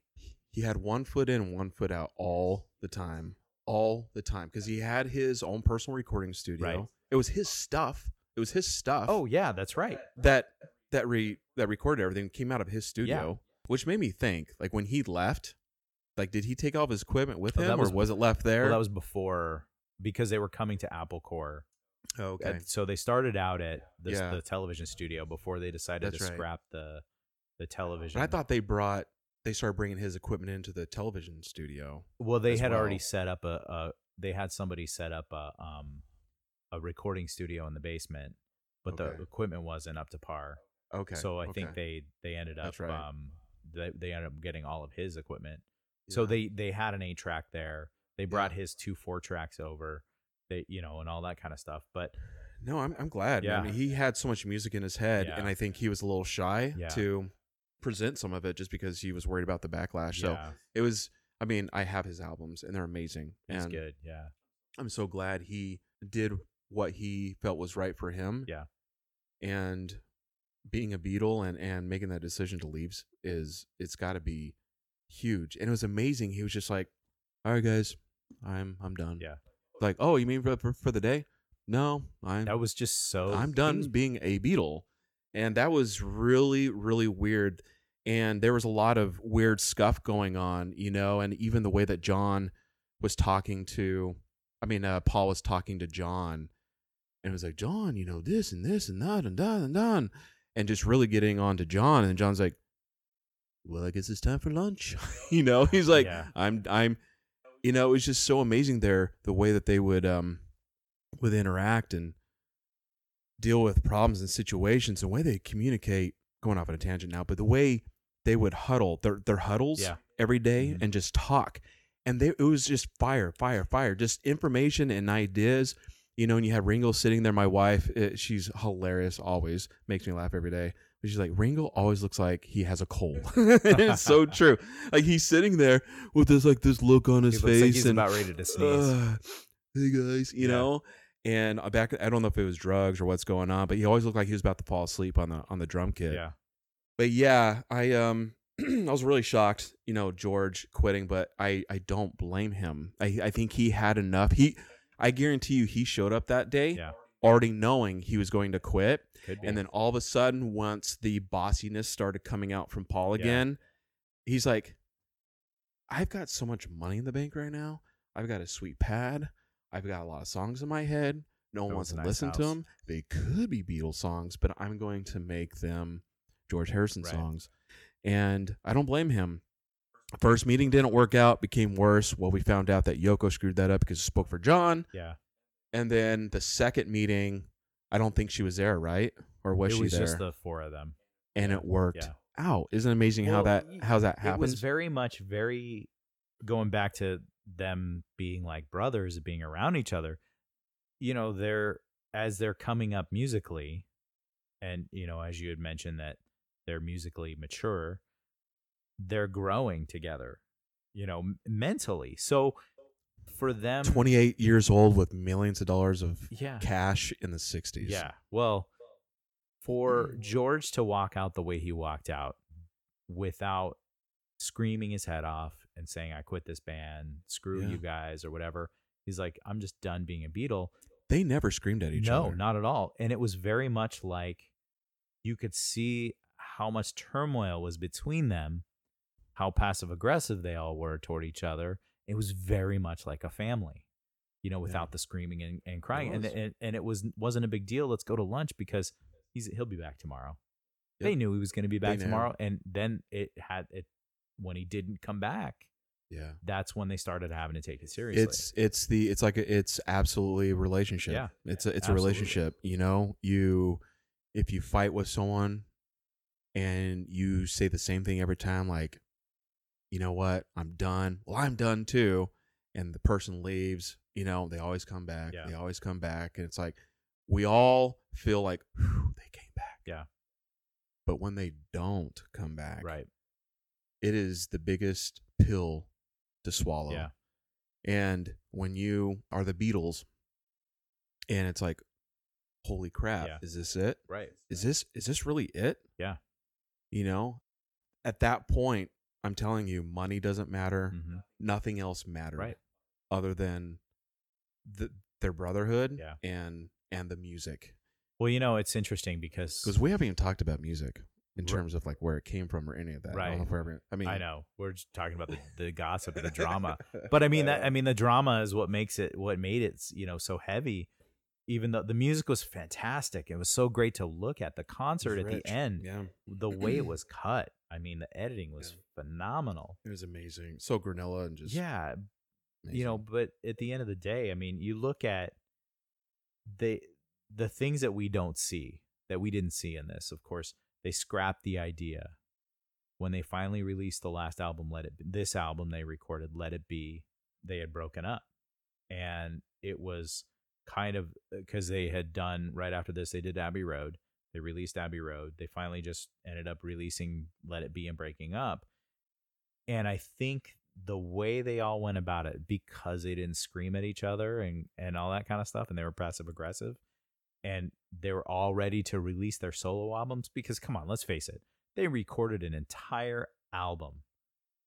he had one foot in, one foot out all the time, all the time, because he had his own personal recording studio. Right. It was his stuff. It was his stuff. Oh yeah, that's right. that that re that recorded everything came out of his studio, which made me think like when he left, like did he take all of his equipment with him, that or was- was it left there? Well, that was before because they were coming to Apple Corps. Oh, okay. Uh, so they started out at the, Yeah. the television studio before they decided That's to right. scrap the the television. But I thought they brought they started bringing his equipment into the television studio. well, they had already set up a, a they had somebody set up a um a recording studio in the basement, but Okay. the equipment wasn't up to par. Okay. So I think they they ended up right. um they they ended up getting all of his equipment. So they they had an eight track there. They brought Yeah. his two four tracks over. They you know and all that kind of stuff. But no, I'm I'm glad. man. I Yeah. mean, he had so much music in his head, and I think he was a little shy Yeah. to present some of it just because he was worried about the backlash. So it was. I mean, I have his albums, and they're amazing. it's and good. Yeah. I'm so glad he did what he felt was right for him. Yeah. And being a Beatle and and making that decision to leave is it's got to be huge. And it was amazing. He was just like, "All right, guys, I'm I'm done." Yeah. Like, "Oh, you mean for for, for the day?" No, I'm That was just so. I'm done was- being a Beatle, And that was really, really weird. And there was a lot of weird scuff going on, you know, and even the way that John was talking to, I mean, uh, Paul was talking to John and it was like, John, you know, this and this and that and that and that. And just really getting on to John. And John's like, well, I guess it's time for lunch. <laughs> you know, he's like, Yeah. I'm, I'm, you know, it was just so amazing there, the way that they would, um, would interact and deal with problems and situations, the way they communicate, going off on a tangent now, but the way they would huddle, their their huddles Yeah. every day Mhm. and just talk. And they, it was just fire, fire, fire, just information and ideas. You know, and you have Ringo sitting there. My wife, eh, she's hilarious, always makes me laugh every day. But she's like, Ringo always looks like he has a cold. <laughs> it's so true. Like he's sitting there with this like this look on He his looks face like he's and about ready to sneeze. uh, <sighs> hey guys, you Yeah. know. And uh, back, I don't know if it was drugs or what's going on, but he always looked like he was about to fall asleep on the on the drum kit. yeah. But yeah, I um, <clears throat> I was really shocked, you know, George quitting, but I I don't blame him. I I think he had enough. He, I guarantee you, he showed up that day Yeah. Already knowing he was going to quit, and then all of a sudden, once the bossiness started coming out from Paul again, he's like, I've got so much money in the bank right now. I've got a sweet pad. I've got a lot of songs in my head. No one wants was a to nice listen to house. them. They could be Beatles songs, but I'm going to make them George Harrison Right. songs. And I don't blame him. First meeting didn't work out, became worse. Well, we found out that Yoko screwed that up because she spoke for John. Yeah. And then the second meeting, I don't think she was there, right? Or was it she was there? just the four of them. and it worked yeah. out. Isn't it amazing how that how that It was very much very going back to them being like brothers, being around each other. You know, they're as they're coming up musically, and you know, as you had mentioned that they're musically mature, they're growing together. You know, m- mentally. So for them, 28 years old with millions of dollars of yeah, cash in the 60s. Yeah. Well, for mm. George to walk out the way he walked out without screaming his head off and saying, I quit this band, screw Yeah. you guys, or whatever, he's like, I'm just done being a Beatle. They never screamed at each no, other. No, not at all. And it was very much like you could see how much turmoil was between them, how passive aggressive they all were toward each other. It was very much like a family, you know, without the screaming and, and crying. And, and and it was wasn't a big deal. Let's go to lunch because he's he'll be back tomorrow. Yep. They knew he was going to be back tomorrow, and then it had it when he didn't come back. Yeah. That's when they started having to take it seriously. It's it's the it's like a, it's absolutely a relationship. Yeah. It's a it's a relationship, you know? You if you fight with someone and you say the same thing every time like you know what? I'm done. Well, I'm done too. And the person leaves, you know, they always come back. Yeah. They always come back and it's like we all feel like they came back. Yeah. But when they don't come back, right. it is the biggest pill to swallow. Yeah. And when you are the Beatles and it's like, holy crap, Yeah. is this it? Right. Is this is this really it? Yeah. You know? At that point, I'm telling you, money doesn't matter. hmm Nothing else mattered. Right. Other than the their brotherhood Yeah. and and the music. Well, you know, it's interesting because Because we haven't even talked about music in terms of like where it came from or any of that. I don't know Right. if ever, I mean I know we're just talking about the, the gossip and the drama, <laughs> but I mean that I mean the drama is what makes it what made it you know so heavy. Even though the music was fantastic, it was so great to look at. The concert at rich. the end, Yeah. the way it was cut, I mean, the editing was Yeah. phenomenal. It was amazing. So Granella and just yeah, amazing. you know but at the end of the day i mean you look at they the things that we don't see that we didn't see in this of course they scrapped the idea when they finally released the last album let it this album they recorded let it be they had broken up and it was kind of uh, because they had done right after this they did abbey road. They released abbey road. They finally just ended up releasing let it be and breaking up. And i think the way they all went about it because they didn't scream at each other and and all that kind of stuff and they were passive aggressive and they were all ready to release their solo albums because come on let's face it they recorded an entire album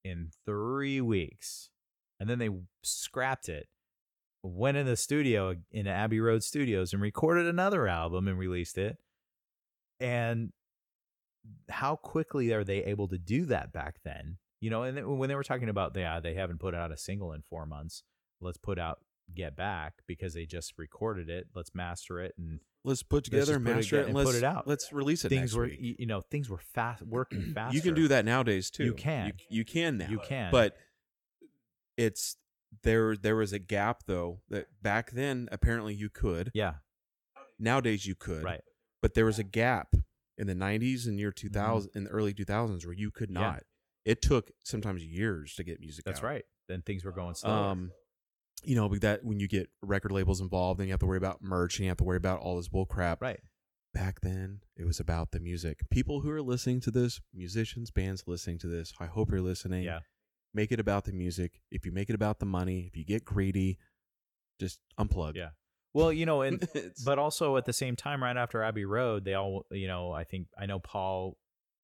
in 3 weeks and then they scrapped it went in the studio in Abbey Road Studios and recorded another album and released it and how quickly are they able to do that back then you know and when they were talking about yeah they haven't put out a single in four months let's put out get back because they just recorded it let's master it and let's put Let's together and put master it and and let's put it out. Let's release it things were week. you know things were fast working faster You can do that nowadays too. You can. You, you can now. you can But it's there. There was a gap though that back then apparently you could. yeah Nowadays you could. right But there was a gap in the 90s and year 2000 in the early 2000s where you could Mm-hmm. Yeah. not. It took sometimes years to get music that's out. right then things were going slow Um, you know, that when you get record labels involved, then you have to worry about merch and you have to worry about all this bull crap. right Back then, it was about the music. People who are listening to this, musicians, bands listening to this, I hope you're listening. yeah Make it about the music. If you make it about the money, if you get greedy, just unplug. Yeah. well you know and <laughs> but also at the same time right after abbey road they all you know i think i know paul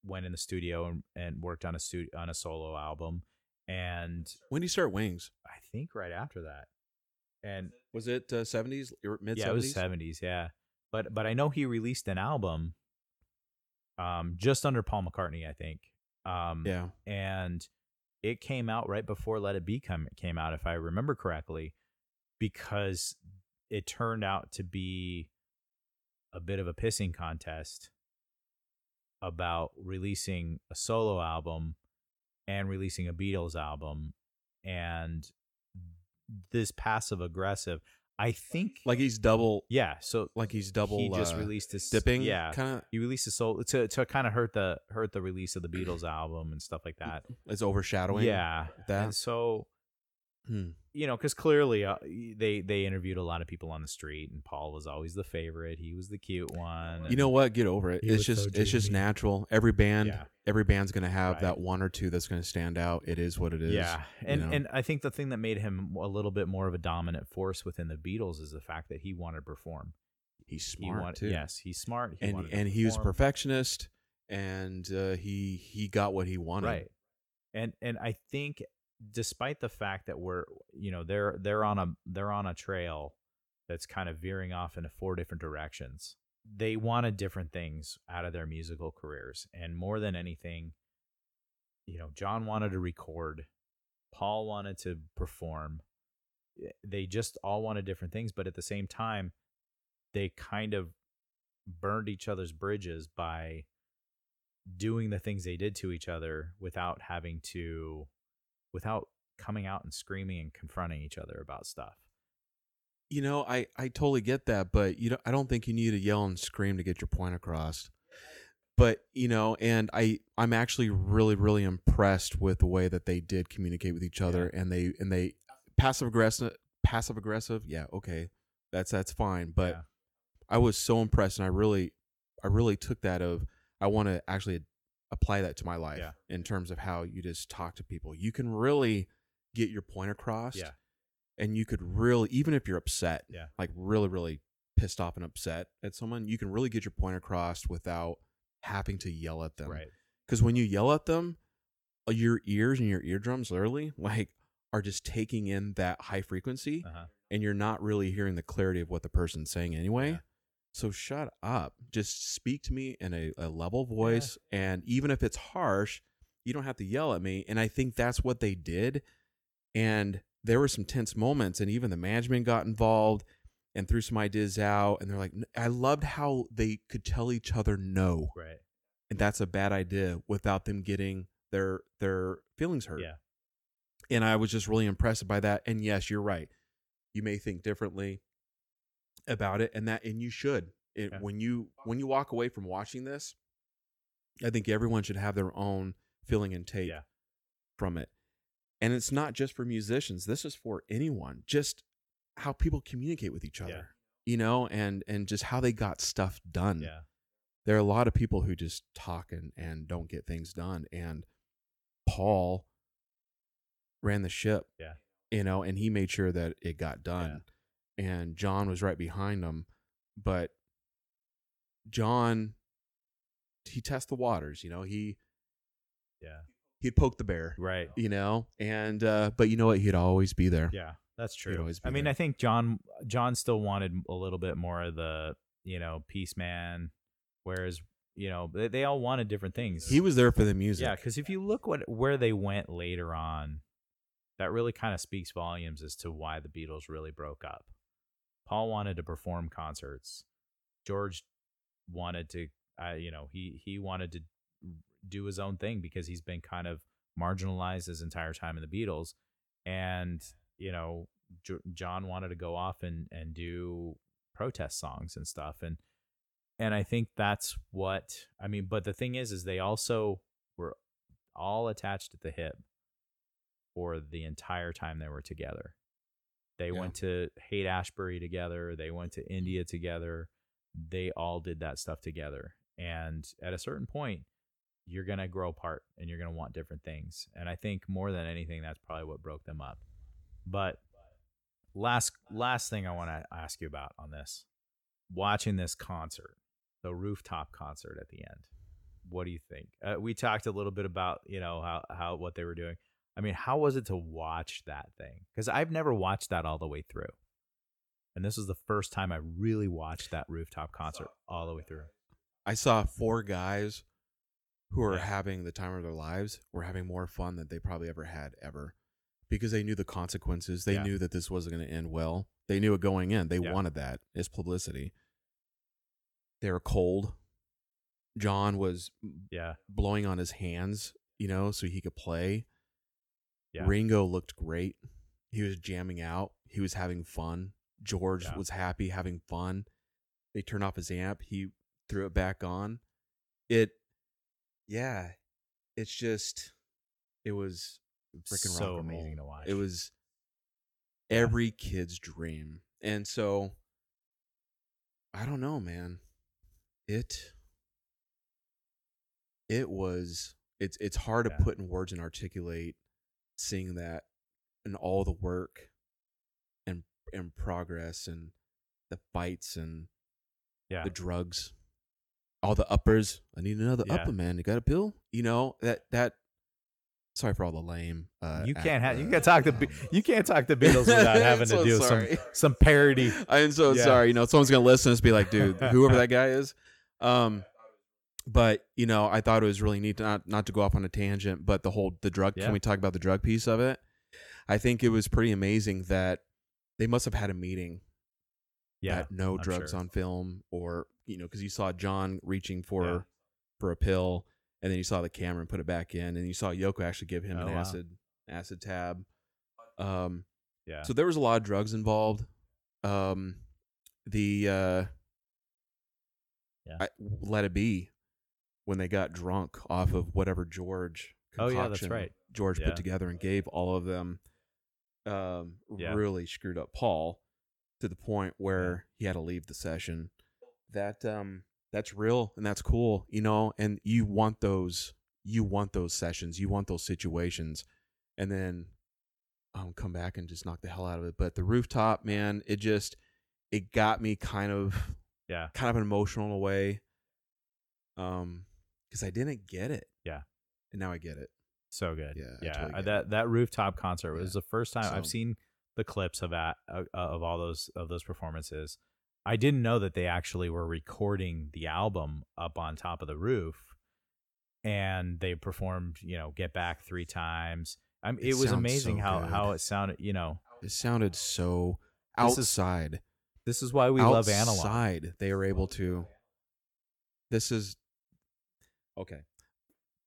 went in the studio and, and worked on a stu- on a solo album and when do you start Wings? i think right after that and Was it uh, 70s or mid 70s? yeah it was 70s yeah but but i know he released an album um just under paul mccartney i think um Yeah. and it came out right before Let It Be come came out, if I remember correctly, because it turned out to be a bit of a pissing contest about releasing a solo album and releasing a Beatles album and this passive aggressive I think Like he's double. yeah so Like he's double. he just uh, released his dipping. yeah Kind of. he released his solo to to kind of hurt the hurt the release of the Beatles album and stuff like that It's overshadowing. yeah That. and so Hmm. you know, because clearly uh, they they interviewed a lot of people on the street, and Paul was always the favorite. He was the cute one. You know what? Get over it. He It's was so just it's just natural. Every band Yeah. Every band's gonna have Right. that one or two that's gonna stand out. It is what it is. yeah, and know? and I think the thing that made him a little bit more of a dominant force within the Beatles is the fact that he wanted to perform. He's He smart wanted, too. Yes, he's smart. He and and he was a perfectionist, and uh, he he got what he wanted. right and and i think despite the fact that we're you know they're they're on a they're on a trail that's kind of veering off into four different directions they wanted different things out of their musical careers and more than anything you know john wanted to record paul wanted to perform Eh, they just all wanted different things but at the same time they kind of burned each other's bridges by doing the things they did to each other without having to without coming out and screaming and confronting each other about stuff You know, I I totally get that, but you know, I don't think you need to yell and scream to get your point across. But you know, and I I'm actually really really impressed with the way that they did communicate with each other, and they and they passive aggressive passive aggressive. Yeah, okay, that's that's fine. But Yeah. I was so impressed, and I really I really took that of I want to actually apply that to my life Yeah. in terms of how you just talk to people. You can really get your point across. Yeah. And you could really, even if you're upset, Yeah. like really, really pissed off and upset at someone, you can really get your point across without having to yell at them. right Because when you yell at them, uh, your ears and your eardrums literally like are just taking in that high frequency uh-huh. and you're not really hearing the clarity of what the person's saying anyway. Yeah. So shut up. Just speak to me in a, a level voice. And even if it's harsh, you don't have to yell at me. And I think that's what they did. And there were some tense moments, and even the management got involved and threw some ideas out. And they're like, I loved how they could tell each other no. right And that's a bad idea without them getting their their feelings hurt yeah and I was just really impressed by that. And yes, you're right. You may think differently about it, and that, and you should. It, Yeah. When you when you walk away from watching this, I think everyone should have their own feeling and take Yeah. from it. And it's not just for musicians. This is for anyone. Just how people communicate with each other, Yeah. you know, and and just how they got stuff done yeah there are a lot of people who just talk and, and don't get things done. And Paul ran the ship. Yeah. You know, and he made sure that it got done. And John was right behind him. But John he test the waters, you know, he yeah he'd poke the bear, right you know, and uh but you know what, he'd always be there. yeah that's He'd true always be i mean there. i think john john still wanted a little bit more of the you know peace man whereas you know they, they all wanted different things He was there for the music. Yeah, because if you look what where they went later on, that really kind of speaks volumes as to why the Beatles really broke up. Paul wanted to perform concerts. George wanted to, uh, you know, he he wanted to do his own thing because he's been kind of marginalized his entire time in the Beatles, and you know, Jo- John wanted to go off and and do protest songs and stuff, and and I think that's what I mean. But the thing is, is they also were all attached at the hip for the entire time they were together. They Yeah. went to Haight Ashbury together. They went to India together. They all did that stuff together. And at a certain point, you're gonna grow apart and you're gonna want different things. And I think more than anything, that's probably what broke them up. But last last thing I want to ask you about on this, watching this concert, the rooftop concert at the end. What do you think? Uh, we talked a little bit about you know how how what they were doing. I mean, how was it to watch that thing? Because I've never watched that all the way through, and this was the first time I really watched that rooftop concert all the way through. I saw four guys who are Yeah. having the time of their lives. Were having more fun than they probably ever had ever, because they knew the consequences. They Yeah. knew that this wasn't going to end well. They knew it going in. They Yeah. wanted that as publicity. They were cold. John was Yeah. blowing on his hands, you know, so he could play. Yeah. Ringo looked great. He was jamming out. He was having fun. George Yeah. was happy, having fun. They turned off his amp. He threw it back on. It, yeah, it's just, it was freaking so rock amazing to watch. It was Yeah. every kid's dream. And so, I don't know, man. It, it was, it's, it's hard to put in words and articulate seeing that and all the work and, and progress and the fights and yeah. the drugs, all the uppers. I need another Yeah. upper, man. You got a pill? You know that that. Sorry for all the lame. Uh, you can't have you can't talk the Be- um, you can't talk the Beatles <laughs> without having So to do sorry. some some parody. <laughs> I'm so Yeah. sorry. You know, someone's gonna listen and just be like, dude, <laughs> whoever that guy is. Um, but you know, I thought it was really neat to not not to go off on a tangent, but the whole the drug. Yeah. Can we talk about the drug piece of it? I think it was pretty amazing that they must have had a meeting Yeah. that no I'm drugs sure. on film, or you know, because you saw John reaching for Yeah. for a pill, and then you saw the camera and put it back in, and you saw Yoko actually give him Oh, an wow. acid acid tab. Um, Yeah. so there was a lot of drugs involved. Um, the uh, Yeah. I, let it be when they got drunk off of whatever George. Oh, yeah, that's right. George Yeah. put together and gave all of them. Um, Yeah. really screwed up Paul to the point where he had to leave the session. That um, that's real and that's cool, you know. And you want those, you want those sessions, you want those situations, and then um, come back and just knock the hell out of it. But the rooftop, man, it just it got me kind of Yeah. kind of emotional in a way. Um, because I didn't get it. Yeah. And now I get it. So good. Yeah, Yeah. totally uh, that that rooftop concert Yeah. was the first time I've seen the clips of that uh, of all those of those performances. I didn't know that they actually were recording the album up on top of the roof, and they performed. You know, "Get Back" three times. I mean, It it, was amazing so how good. how it sounded. You know, It sounded so This is- outside. this is why we love analog. outside, they are able to. This is okay.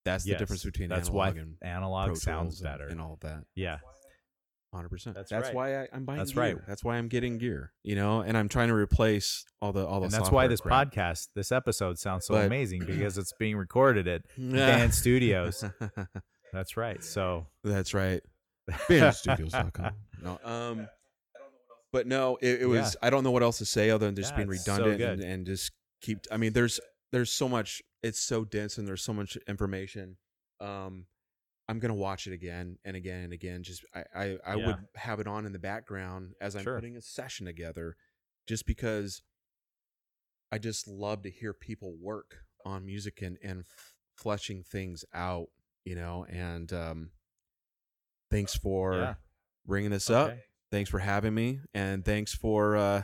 That's the difference between that's analog why and analog sounds better. and, all of that. yeah, Hundred percent. That's That's right. why I, I'm buying. That's gear. right. That's why I'm getting gear. You know, and I'm trying to replace all the all the. and that's why this crap. podcast, this episode, sounds so But- amazing <clears throat> because it's being recorded at <laughs> Band Studios. <laughs> That's right. So That's right. <laughs> Bandstudios.com. No, um, but no, it, it was. I don't know what else to say other than just Yeah, being it's so redundant and, and just keep. I mean, there's there's so much. It's so dense and there's so much information. Um, I'm gonna watch it again and again and again. Just I I, I Yeah. would have it on in the background as I'm Sure. putting a session together, just because I just love to hear people work on music and and f- fleshing things out. You know, and um, thanks for yeah. bringing this up. Thanks for having me, and thanks for uh,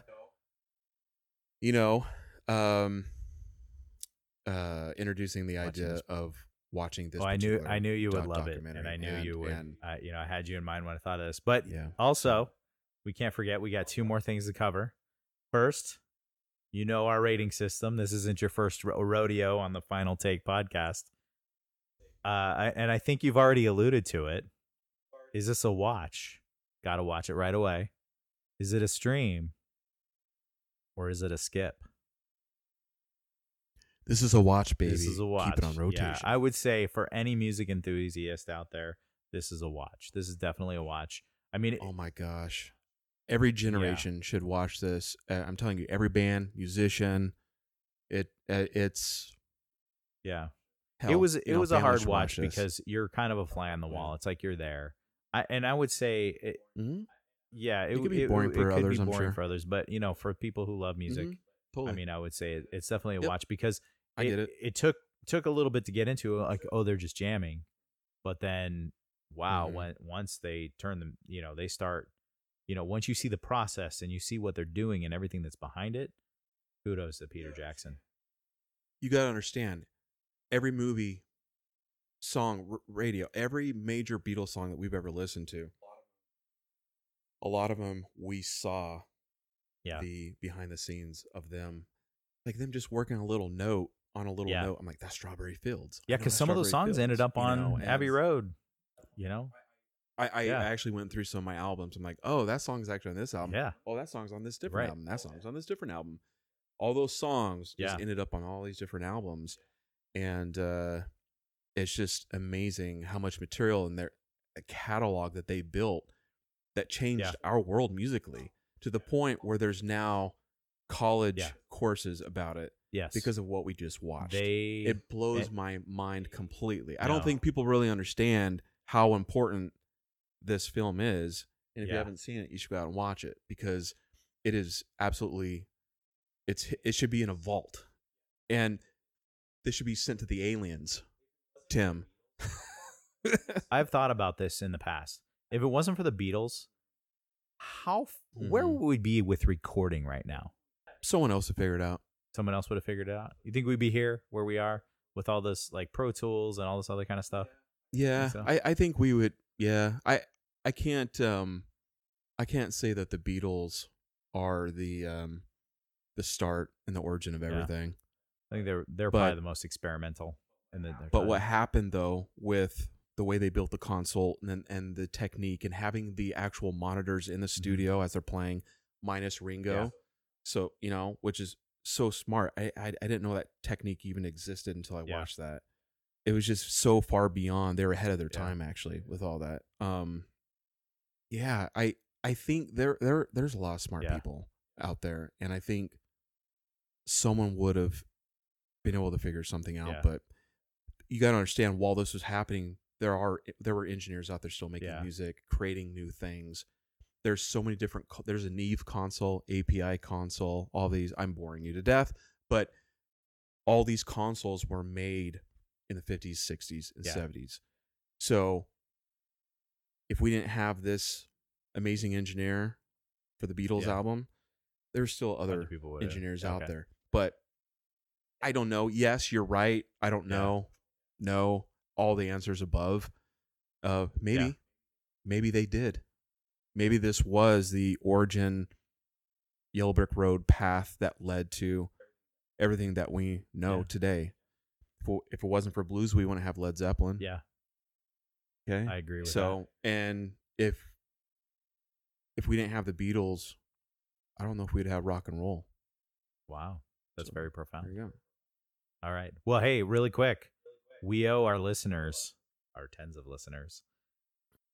you know, um, uh, introducing the idea of watching this. Well, I knew I knew you would love it, and. I knew you would. and- I, you know, I had you in mind when I thought of this. But yeah, also, we can't forget we got two more things to cover. First, you know our rating system. This isn't your first ro- rodeo on the Final Take podcast. Uh, and I think you've already alluded to it. Is this a watch? Got to watch it right away. Is it a stream? Or is it a skip? This is a watch, baby. This is a watch. Keep it on rotation. Yeah, I would say for any music enthusiast out there, this is a watch. This is definitely a watch. I mean, oh my gosh, every generation should watch this. Uh, I'm telling you, every band, musician, it uh, it's yeah. hell, it was it was a hard watch because you're kind of a fly on the wall. It's like you're there. I, and I would say, it, Mhm. yeah, it, It could be boring it for others, boring sure. for others, but you know, for people who love music, Mhm. totally. I mean, I would say it's definitely a Yep. watch because I get it. It took took a little bit to get into. Like, oh, they're just jamming, but then, wow, Mhm. when once they turn them, you know, they start. You know, once you see the process and you see what they're doing and everything that's behind it, kudos to Peter Jackson. you got to understand every movie song r- radio every major beatles song that we've ever listened to a lot of them we saw Yeah. the behind the scenes of them, like them just working a little note on a little Yeah. note. I'm like, that's Strawberry Fields. Yeah, because some of those songs ended Fields," up you on know, Abbey Road. You know? I, I, Yeah. I actually went through some of my albums. I'm like, oh, that song's actually on this album. Yeah. Oh, that song's on this different Right. album. That song's on this different album. All those songs just Yeah. ended up on all these different albums, and uh, it's just amazing how much material in their a catalog that they built that changed Yeah. our world musically to the point where there's now college courses about it Yes. because of what we just watched. they it blows it- my mind eh, completely. I No. don't think people really understand how important this film is. And if you haven't seen it, you should go out and watch it because it is absolutely it's it should be in a vault. And this should be sent to the aliens. Tim. <laughs> I've thought about this in the past. If it wasn't for the Beatles, how f where mm-hmm. would we be with recording right now? Someone else would figure it out. Someone else would have figured it out. You think we'd be here where we are with all this like Pro Tools and all this other kind of stuff? Yeah, so? I, I think we would. Yeah, I I can't um I can't say that the Beatles are the um the start and the origin of Yeah. everything. I think they're they're But- probably the most experimental in the. But time. what happened though with the way they built the console and and the technique and having the actual monitors in the studio as they're playing minus Ringo, Mm-hmm. Yeah. so you know, which is so smart. I, I I didn't know that technique even existed until I Yeah. watched that. It was just so far beyond. They were ahead of their Yeah. time actually with all that. Um, yeah, I I think there there there's a lot of smart Yeah. people out there, and I think someone would have been able to figure something out. But you got to understand, while this was happening, there are there were engineers out there still making music, creating new things. There's so many different. co- There's a Neve console, API console, all these. I'm boring you to death, but all these consoles were made in the 50s, 60s, and Yeah. 70s. So if we didn't have this amazing engineer for the Beatles Yeah. album, there's still other engineers out there. But I don't know. Yes, you're right. I don't Yeah. know. No, all the answers above. Uh, maybe, Yeah. maybe they did. Maybe this was the origin Yellow Brick Road path that led to everything that we know Yeah. today. If it, if it wasn't for blues, we wouldn't have Led Zeppelin. Yeah, Okay. I agree with that. so, and if if we didn't have the Beatles, I don't know if we'd have rock and roll. Wow, that's So, very There profound. you go. All right. Well, hey, really quick, we owe our listeners, our tens of listeners,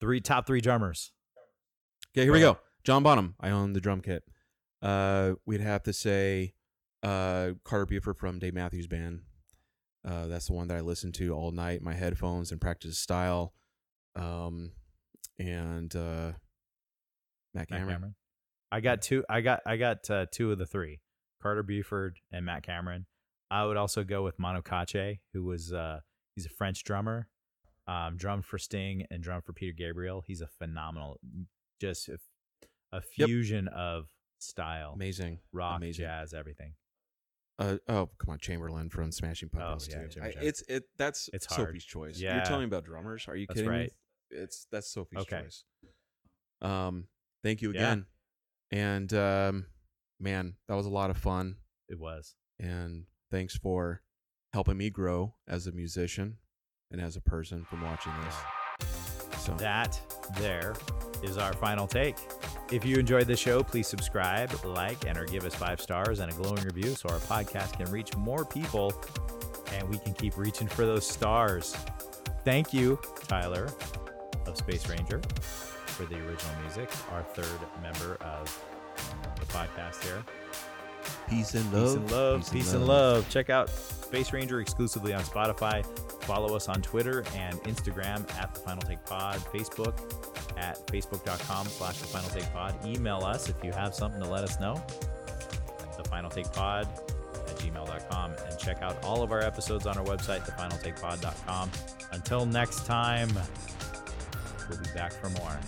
three top three drummers. Okay, here we go. John Bonham. I own the drum kit. Uh, we'd have to say uh, Carter Beauford from Dave Matthews Band. Uh, that's the one that I listen to all night, my headphones, and practice style. Um, and uh, Matt Matt Cameron. Cameron. I got two. I got I got uh, two of the three: Carter Beauford and Matt Cameron. I would also go with Manu Katché, who was uh, he's a French drummer, um, drummed for Sting and drummed for Peter Gabriel. He's a phenomenal, just a, a Yep. fusion of style, Amazing. rock, amazing. jazz, everything. Uh, oh, come on, Chamberlin from Smashing Pumpkins Oh, yeah, too. I- it's it. That's It's hard. Sophie's choice. Yeah. You're telling me about drummers? Are you That's kidding right. me? It's that's Sophie's Okay. choice. Um, thank you Yeah. again, and um, man, that was a lot of fun. It was. and thanks for helping me grow as a musician and as a person from watching this. So That there is our final take. If you enjoyed the show, please subscribe, like, and or give us five stars and a glowing review so our podcast can reach more people and we can keep reaching for those stars. Thank you, Tyler of Space Ranger, for the original music, our third member of the podcast here. peace and love. Peace and love. Peace, and love. Check out Space Ranger exclusively on Spotify. Follow us on Twitter and Instagram at the Final Take Pod. Facebook at facebook.com slash the Final Take Pod. Email us if you have something to let us know. The Final Take Pod at gmail.com. And check out all of our episodes on our website, thefinaltakepod.com. Until next time, we'll be back for more.